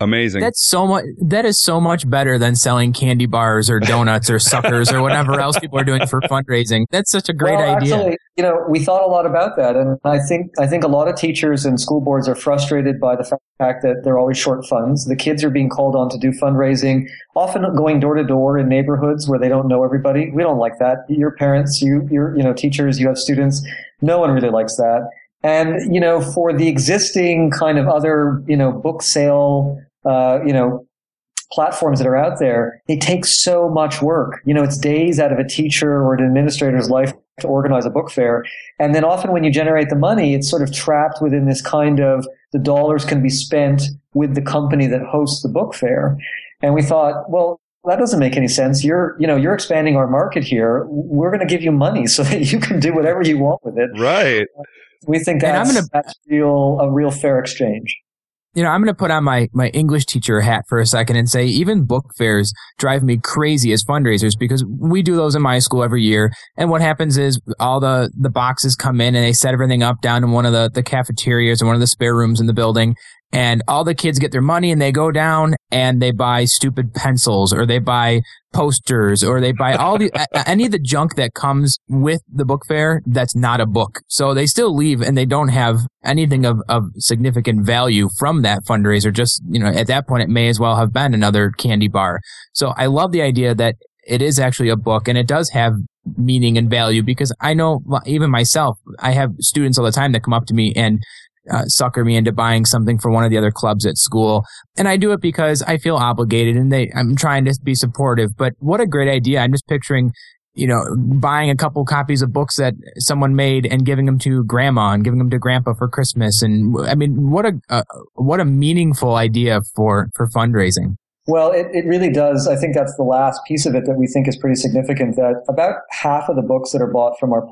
Amazing. That's so much. That is so much better than selling candy bars or donuts or suckers or whatever else people are doing for fundraising. That's such a great well, idea. Actually, you know, we thought a lot about that, and I think I think a lot of teachers and school boards are frustrated by the fact that they're always short funds. The kids are being called on to do fundraising, often going door to door in neighborhoods where they don't know everybody. We don't like that. Your parents, you, your, you know, teachers, you have students. No one really likes that. And, you know, for the existing kind of other, you know, book sale uh, you know, platforms that are out there, it takes so much work. You know, it's days out of a teacher or an administrator's life to organize a book fair. And then often when you generate the money, it's sort of trapped within this kind of the dollars can be spent with the company that hosts the book fair. And we thought, well, that doesn't make any sense. You're, you know, you're expanding our market here. We're going to give you money [laughs] so that you can do whatever you want with it. Right. We think that's, gonna, that's real, a real fair exchange you know, I'm going to put on my, my English teacher hat for a second and say even book fairs drive me crazy as fundraisers because we do those in my school every year. And what happens is all the, the boxes come in and they set everything up down in one of the, the cafeterias or one of the spare rooms in the building and all the kids get their money and they go down and they buy stupid pencils or they buy posters or they buy all the [laughs] any of the junk that comes with the book fair that's not a book. So they still leave and they don't have anything of, of significant value from that fundraiser. Just you know at that point it may as well have been another candy bar. So i love the idea that it is actually a book and it does have meaning and value because i know even myself i have students all the time that come up to me and uh, sucker me into buying something for one of the other clubs at school. And I do it because I feel obligated and they, I'm trying to be supportive. But what a great idea. I'm just picturing, you know, buying a couple copies of books that someone made and giving them to grandma and giving them to grandpa for Christmas. And I mean, what a, uh, what a meaningful idea for, for fundraising. Well, it, it really does. I think that's the last piece of it that we think is pretty significant that about half of the books that are bought from our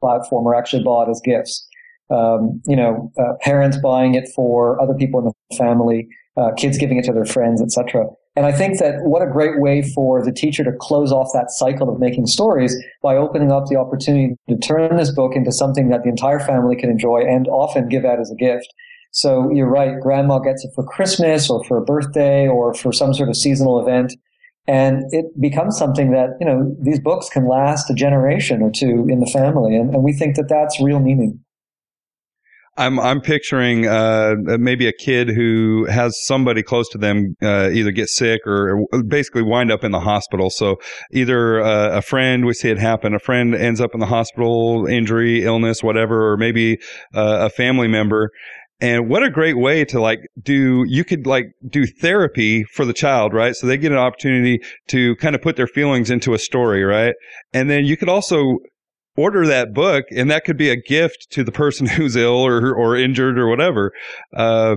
platform are actually bought as gifts um, you know, uh, parents buying it for other people in the family, uh, kids giving it to their friends, etc. And I think that what a great way for the teacher to close off that cycle of making stories by opening up the opportunity to turn this book into something that the entire family can enjoy and often give out as a gift. So you're right, grandma gets it for Christmas or for a birthday or for some sort of seasonal event. And it becomes something that, you know, these books can last a generation or two in the family. And, and we think that that's real meaning. I'm I'm picturing uh, maybe a kid who has somebody close to them uh, either get sick or basically wind up in the hospital. So either uh, a friend, we see it happen, a friend ends up in the hospital, injury, illness, whatever, or maybe uh, a family member. And what a great way to like do, you could like do therapy for the child, right? So they get an opportunity to kind of put their feelings into a story, right? And then you could also order that book, and that could be a gift to the person [laughs] who's ill or or injured or whatever. Uh,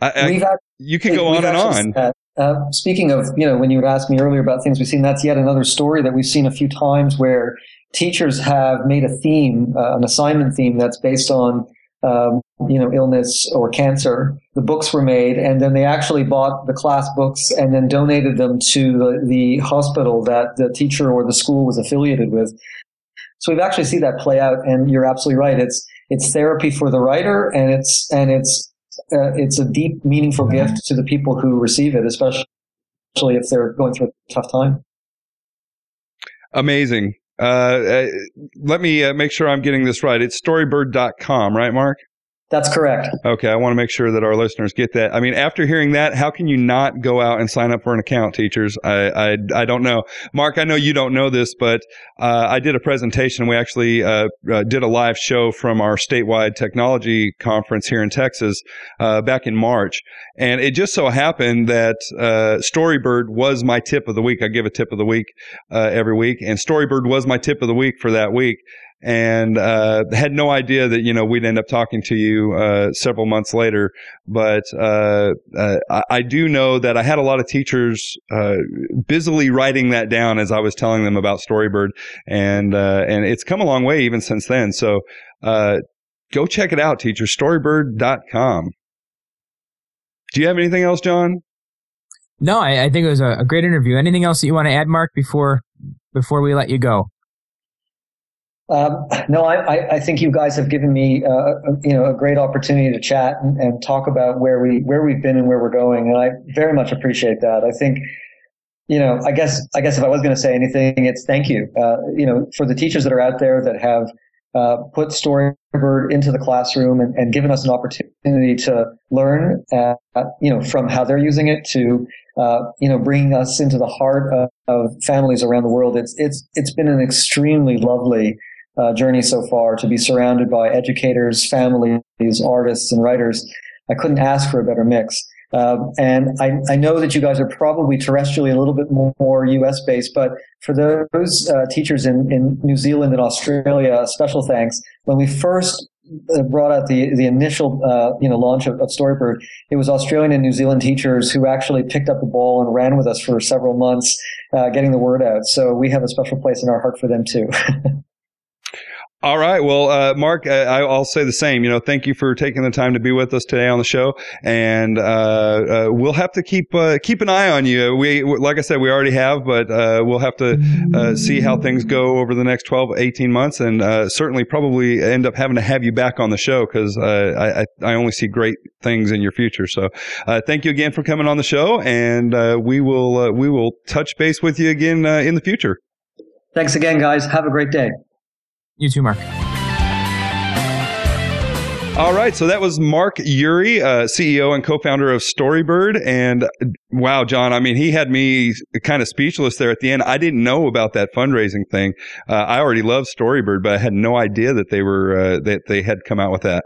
I, I, you can go on and on. Uh, speaking of, you know, when you asked me earlier about things we've seen, that's yet another story that we've seen a few times where teachers have made a theme, uh, an assignment theme that's based on, um, you know, illness or cancer. The books were made, and then they actually bought the class books and then donated them to the, the hospital that the teacher or the school was affiliated with. So we've actually seen that play out, and you're absolutely right. It's it's therapy for the writer, and it's and it's uh, it's a deep, meaningful gift to the people who receive it, especially if they're going through a tough time. Amazing. Uh, uh, let me uh, make sure I'm getting this right. It's storybird.com, right, Mark? That's correct. Okay, I want to make sure that our listeners get that. I mean, after hearing that, how can you not go out and sign up for an account, teachers? I I, I don't know, Mark. I know you don't know this, but uh, I did a presentation. We actually uh, uh, did a live show from our statewide technology conference here in Texas uh, back in March, and it just so happened that uh, Storybird was my tip of the week. I give a tip of the week uh, every week, and Storybird was my tip of the week for that week and uh, had no idea that you know we'd end up talking to you uh, several months later. But uh, uh I, I, do know that I had a lot of teachers uh, busily writing that down as I was telling them about Storybird, and uh, and it's come a long way even since then. So go check it out, teachers. Storybird.com. Do you have anything else, John? No, I, I think it was a, a great interview. Anything else that you want to add, Mark, before before we let you go? Um, [clears throat] no, I, I, think you guys have given me, uh, a, you know, a great opportunity to chat and, and, talk about where we where we've been and where we're going, and I very much appreciate that. I think, you know, I guess I guess if I was going to say anything, it's thank you, uh, you know, for the teachers that are out there that have uh, put Storybird into the classroom and, and, given us an opportunity to learn, uh, you know, from how they're using it to, uh, you know, bringing us into the heart of, of families around the world. It's it's it's been an extremely lovely uh, journey so far to be surrounded by educators, families, artists, and writers. I couldn't ask for a better mix. Um, and I, I, know that you guys are probably terrestrially a little bit more, US based, but for those uh, teachers in, in New Zealand and Australia, special thanks. When we first uh, brought out the the initial uh, you know launch of, of, Storybird, it was Australian and New Zealand teachers who actually picked up the ball and ran with us for several months, uh, getting the word out. So we have a special place in our heart for them too. [laughs] All right. Well, uh, Mark, uh, I'll say the same. You know, thank you for taking the time to be with us today on the show, and uh, uh we'll have to keep uh, keep an eye on you. We, like I said, we already have, but uh, we'll have to see how things go over the next 12, 18 months, and certainly probably end up having to have you back on the show because I, I only see great things in your future. So, thank you again for coming on the show, and we will we will touch base with you again in the future. Thanks again, guys. Have a great day. You too, Mark. All right, so that was Mark Ury, uh, CEO and co-founder of Storybird, and wow, John, I mean, he had me kind of speechless there at the end. I didn't know about that fundraising thing. Uh, I already love Storybird, but I had no idea that they were uh, that they had come out with that.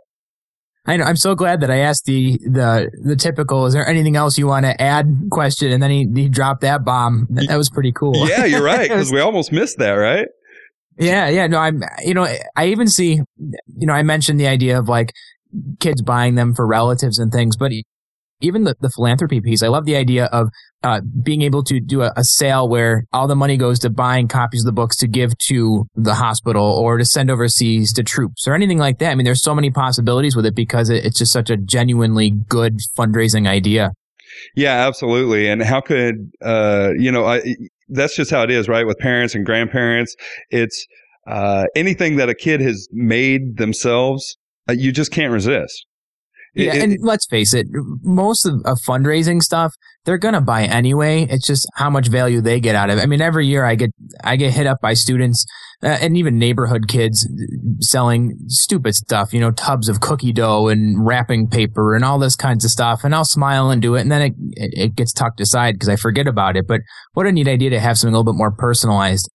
I know, I'm so glad that I asked the the the typical. Is there anything else you want to add? Question, and then he he dropped that bomb. That, that was pretty cool. Yeah, you're right [laughs] because we almost missed that, right? Yeah, yeah. No, I'm, you know, I even see, you know, I mentioned the idea of like kids buying them for relatives and things, but even the, the philanthropy piece, I love the idea of uh, being able to do a, a, sale where all the money goes to buying copies of the books to give to the hospital or to send overseas to troops or anything like that. I mean, there's so many possibilities with it because it, it's just such a genuinely good fundraising idea. Yeah, absolutely. And how could, uh, you know, I, that's just how it is, right? With parents and grandparents, it's uh, anything that a kid has made themselves, uh, you just can't resist. Yeah, it, and it, let's face it, most of, of, fundraising stuff they're gonna buy anyway. It's just how much value they get out of it. I mean, every year I get I get hit up by students uh, and even neighborhood kids selling stupid stuff, you know, tubs of cookie dough and wrapping paper and all this kinds of stuff, and I'll smile and do it, and then it it gets tucked aside because I forget about it. But what a neat idea to have something a little bit more personalized.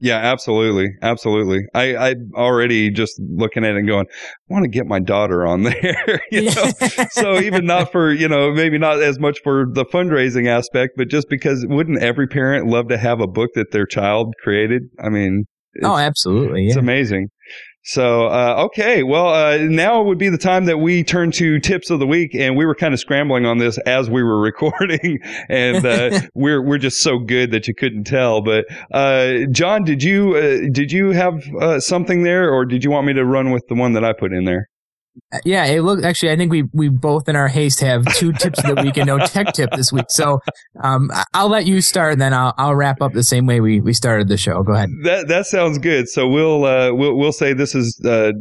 Yeah, absolutely. Absolutely. I, I'm already just looking at it and going, I want to get my daughter on [laughs] there. [laughs] you know? so even not for, you know, maybe not as much for the fundraising aspect, but just because wouldn't every parent love to have a book that their child created? I mean, oh, absolutely. Yeah. It's amazing. So, uh, okay. Well, uh, now would be the time that we turn to tips of the week. And we were kind of scrambling on this as we were [laughs] recording. and, uh, [laughs] we're, we're just so good that you couldn't tell. But, uh, John, did you, uh, did you have, uh, something there or did you want me to run with the one that I put in there? Yeah, it look actually. I think we we both in our haste have two tips of the week and no tech tip this week. So um, I'll let you start, and then I'll I'll wrap up the same way we, we started the show. Go ahead. That that sounds good. So we'll uh, we'll we'll say this is uh,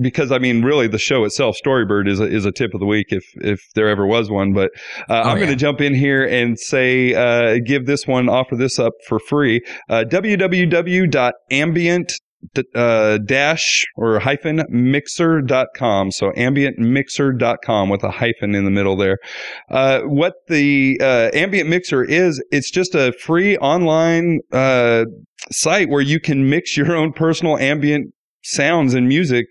because I mean really the show itself, Storybird is a, is a tip of the week if if there ever was one. But uh, oh, I'm yeah. going to jump in here and say uh, give this one offer this up for free. Uh, www.ambient uh, dash or hyphen mixer.com. So ambientmixer.com with a hyphen in the middle there. Uh, what the uh, ambient mixer is, it's just a free online uh, site where you can mix your own personal ambient sounds and music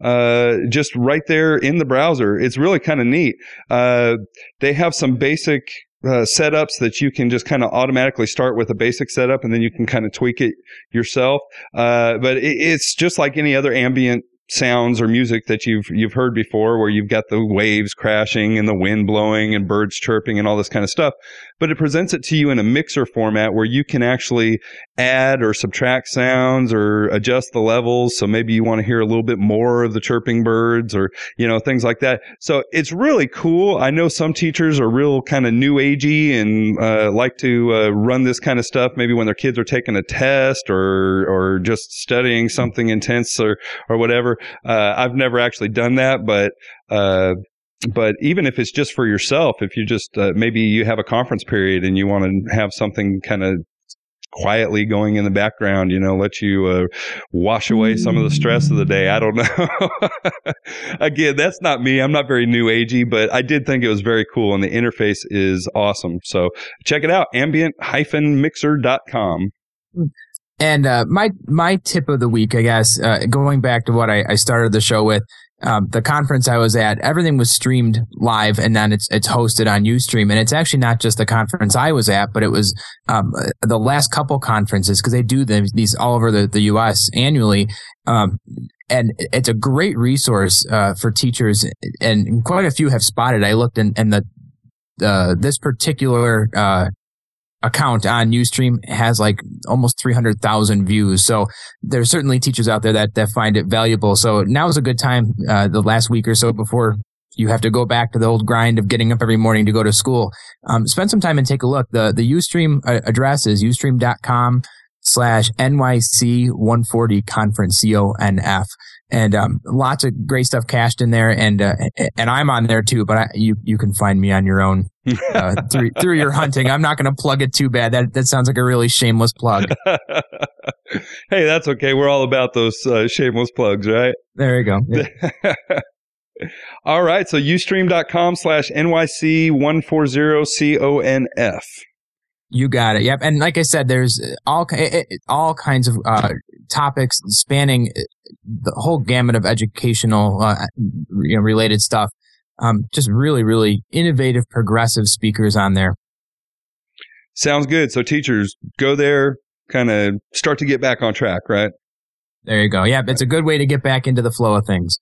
uh, just right there in the browser. It's really kind of neat. Uh, they have some basic uh, setups that you can just kind of automatically start with a basic setup and then you can kind of tweak it yourself. Uh, but it, it's just like any other ambient sounds or music that you've you've heard before where you've got the waves crashing and the wind blowing and birds chirping and all this kind of stuff but it presents it to you in a mixer format where you can actually add or subtract sounds or adjust the levels. So maybe you want to hear a little bit more of the chirping birds or you know things like that. So it's really cool. I know some teachers are real kind of new agey and uh, like to uh, run this kind of stuff maybe when their kids are taking a test or or just studying something intense or or whatever. Uh, I've never actually done that, but uh, but even if it's just for yourself, if you just uh, maybe you have a conference period and you want to have something kind of quietly going in the background, you know, let you uh, wash away some of the stress of the day. I don't [laughs] know. Again, that's not me. I'm not very new agey, but I did think it was very cool and the interface is awesome. So check it out. ambient-mixer.com. And uh, my my tip of the week, I guess, uh, going back to what I, I, started the show with, um, the conference I was at, everything was streamed live and then it's, it's hosted on Ustream. And it's actually not just the conference I was at, but it was, um, the last couple conferences because they do the, these all over the, the U.S. annually. Um, and it's a great resource, uh, for teachers and quite a few have spotted. I looked and, and the, uh, this particular, uh, account on Ustream has like almost 300,000 views. So there's certainly teachers out there that, that find it valuable. So now is a good time, uh, the last week or so before you have to go back to the old grind of getting up every morning to go to school. Um, spend some time and take a look. The, the Ustream uh, address is ustream.com slash NYC 140 conference, C-O-N-F. And, um, lots of great stuff cached in there. And, uh, and I'm on there too, but I, you, you can find me on your own, uh, [laughs] through, through your hunting. I'm not going to plug it too bad. That, that sounds like a really shameless plug. [laughs] hey, that's okay. We're all about those, uh, shameless plugs, right? There you go. [laughs] Yeah. all right. So ustream.com slash NYC 140 CONF. You got it. Yep. And like I said, there's all all kinds of uh, topics spanning uh, the whole gamut of educational, uh, you know, related stuff. Um, just really, really innovative, progressive speakers on there. Sounds good. So teachers go there, kind of start to get back on track, right? There you go. Yeah, it's a good way to get back into the flow of things.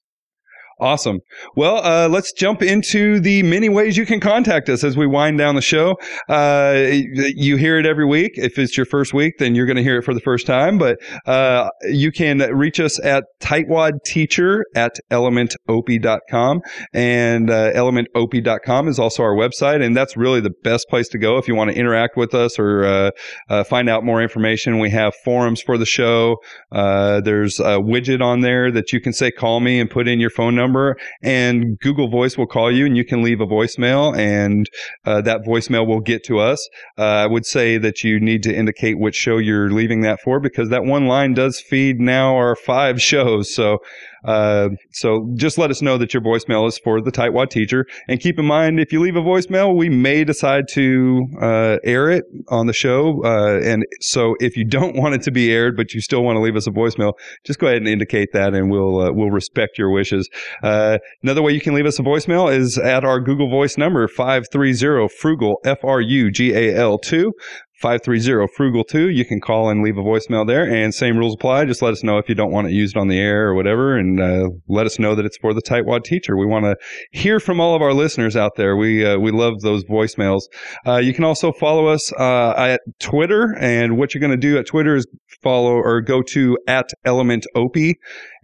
Awesome. Well, uh, let's jump into the many ways you can contact us as we wind down the show. Uh, you hear it every week. If it's your first week, then you're going to hear it for the first time. But uh, you can reach us at tightwadteacher at elementop.com. And uh, elementop.com is also our website. And that's really the best place to go if you want to interact with us or uh, uh, find out more information. We have forums for the show. there's a widget on there that you can say, call me and put in your phone number number, and Google Voice will call you, and you can leave a voicemail, and uh, that voicemail will get to us. Uh, I would say that you need to indicate which show you're leaving that for, because that one line does feed now our five [laughs] shows. So uh, so just let us know that your voicemail is for the tightwad teacher. And keep in mind, if you leave a voicemail, we may decide to uh, air it on the show. Uh, and so if you don't want it to be aired, but you still want to leave us a voicemail, just go ahead and indicate that, and we'll uh, we'll respect your wishes. Uh, another way you can leave us a voicemail is at our Google Voice number five three zero frugal f r u g a l two. 530 frugal 2 you can call and leave a voicemail there and same rules apply. Just let us know if you don't want it used on the air or whatever and uh, let us know that it's for the tightwad teacher. We want to hear from all of our listeners out there. We uh, we love those voicemails. Uh, you can also follow us uh, at twitter and what you're going to do at twitter is follow or go to at element opie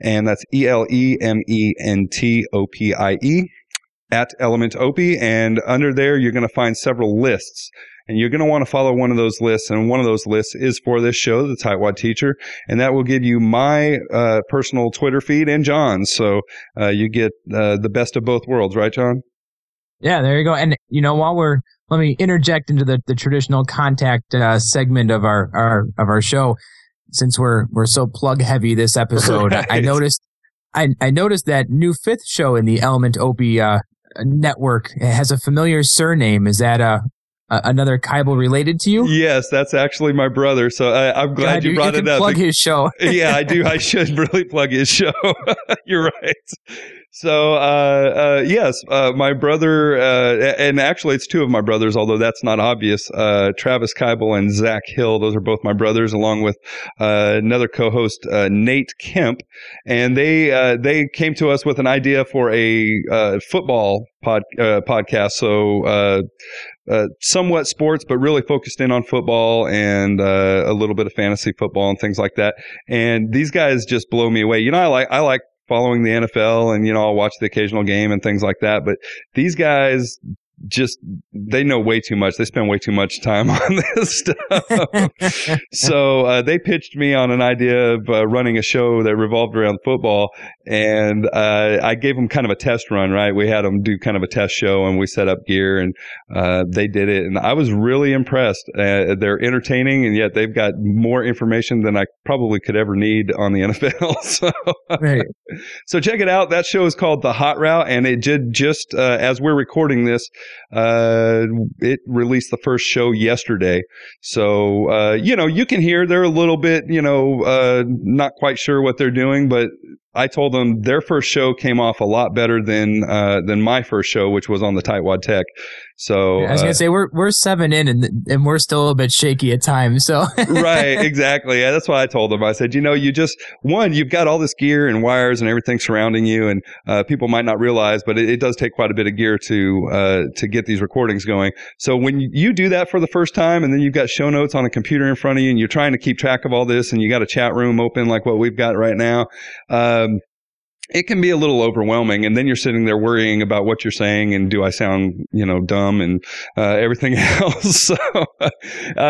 and that's e-l-e-m-e-n-t-o-p-i-e at element opie and under there you're going to find several lists and you're going to want to follow one of those lists. And one of those lists is for this show, the Tightwad Teacher, and that will give you my uh, personal Twitter feed and John's. So uh, you get uh, the best of both worlds, right, John? Yeah, there you go. And you know, while we're let me interject into the, the traditional contact uh, segment of our, our of our show, since we're we're so plug heavy this episode. [laughs] Right. I, noticed I, I noticed that new fifth show in the Element Opie uh, network has a familiar surname. Is that uh uh, another Kybal related to you? Yes, that's actually my brother. So I, am glad God, you, you brought you it up. Plug his show. [laughs] yeah, I do. I [laughs] should really plug his show. [laughs] You're right. So, uh, uh, yes, uh, my brother, uh, and actually it's two of my brothers, although that's not obvious. Uh, Travis Kybal and Zach Hill. Those are both my brothers, along with uh, another co-host, Nate Kemp, and they they came to us with an idea for a football pod, podcast. So, somewhat sports, but really focused in on football and a little bit of fantasy football and things like that. And these guys just blow me away. You know, I like I like following the NFL and, you know, I'll watch the occasional game and things like that. But these guys just they know way too much. They spend way too much time [laughs] on this stuff. [laughs] so uh, they pitched me on an idea of uh, running a show that revolved around football, and uh, I gave them kind of a test run. Right, we had them do kind of a test show, and we set up gear, and uh, they did it, and I was really impressed. Uh, they're entertaining, and yet they've got more information than I probably could ever need on the [laughs] NFL. so, right. so check it out. That show is called The Hot Route, and it did just uh, as we're recording this. Uh, it released the first show yesterday. So, uh, you know, you can hear they're a little bit, you know, uh, not quite sure what they're doing, but I told them their first show came off a lot better than uh, than my first show, which was on the Tightwad Tech. So yeah, I was gonna uh, say we're we're seven in and and we're still a little bit shaky at times. So [laughs] right, exactly. Yeah, that's why I told them. I said, you know, you just one, you've got all this gear and wires and everything surrounding you, and uh, people might not realize, but it, it, does take quite a bit of gear to uh, to get these recordings going. So when you do that for the first time, and then you've got show notes on a computer in front of you, and you're trying to keep track of all this, and you got a chat room open like what we've got right now. It can be a little overwhelming and then you're sitting there worrying about what you're saying and do i sound you know dumb and uh, everything [laughs] else. So uh,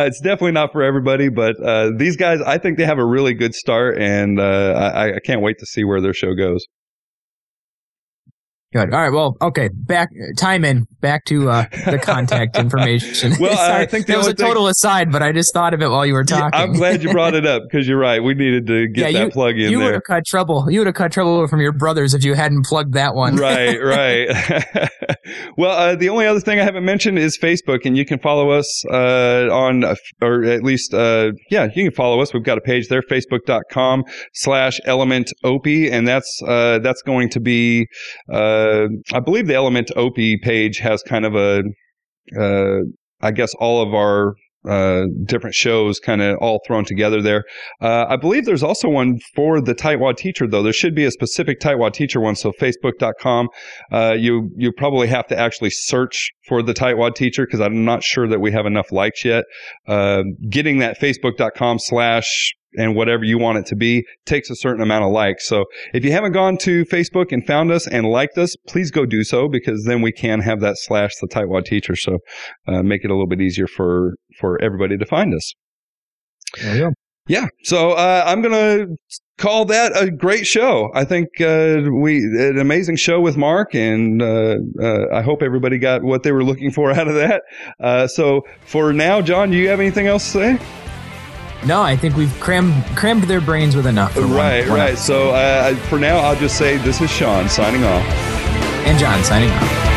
it's definitely not for everybody but uh, these guys i think they have a really good start and uh, I, I can't wait to see where their show goes Good. All right. Well, okay. Back time in. Back to uh, the contact [laughs] information. [laughs] well, Sorry, I think that was a total aside, but I just thought of it while you were talking. Yeah, I'm glad you brought it up because you're right. We needed to get yeah, that you, plug in. You would have cut trouble. You would have cut trouble from your brothers if you hadn't plugged that one. right. [laughs] Right. well, uh, the only other thing I haven't mentioned is Facebook, and you can follow us uh, on, or at least, uh, yeah, you can follow us. We've got a page there, Facebook.com/slash Element Opie, and that's uh, that's going to be. Uh, I believe the Element Opie page has kind of a, uh, I guess all of our uh, different shows kind of all thrown together there. Uh, I believe there's also one for the Tightwad teacher though. There should be a specific Tightwad teacher one. So facebook.com, uh, you, you probably have to actually search for the Tightwad teacher because I'm not sure that we have enough likes yet. Uh, getting that facebook.com slash and whatever you want it to be takes a certain amount of likes. So if you haven't gone to Facebook and found us and liked us, please go do so because then we can have that slash the tightwad teacher. So uh, make it a little bit easier for for everybody to find us. Yeah. Yeah. So uh, I'm gonna call that a great show. I think uh, we an amazing show with Mark, and uh, uh, I hope everybody got what they were looking for [laughs] out of that. Uh, so for now, John, do you have anything else to say? No, I think we've crammed crammed their brains with enough. Right, one, right. So uh, for now, I'll just say this is Sean signing off, and John signing off.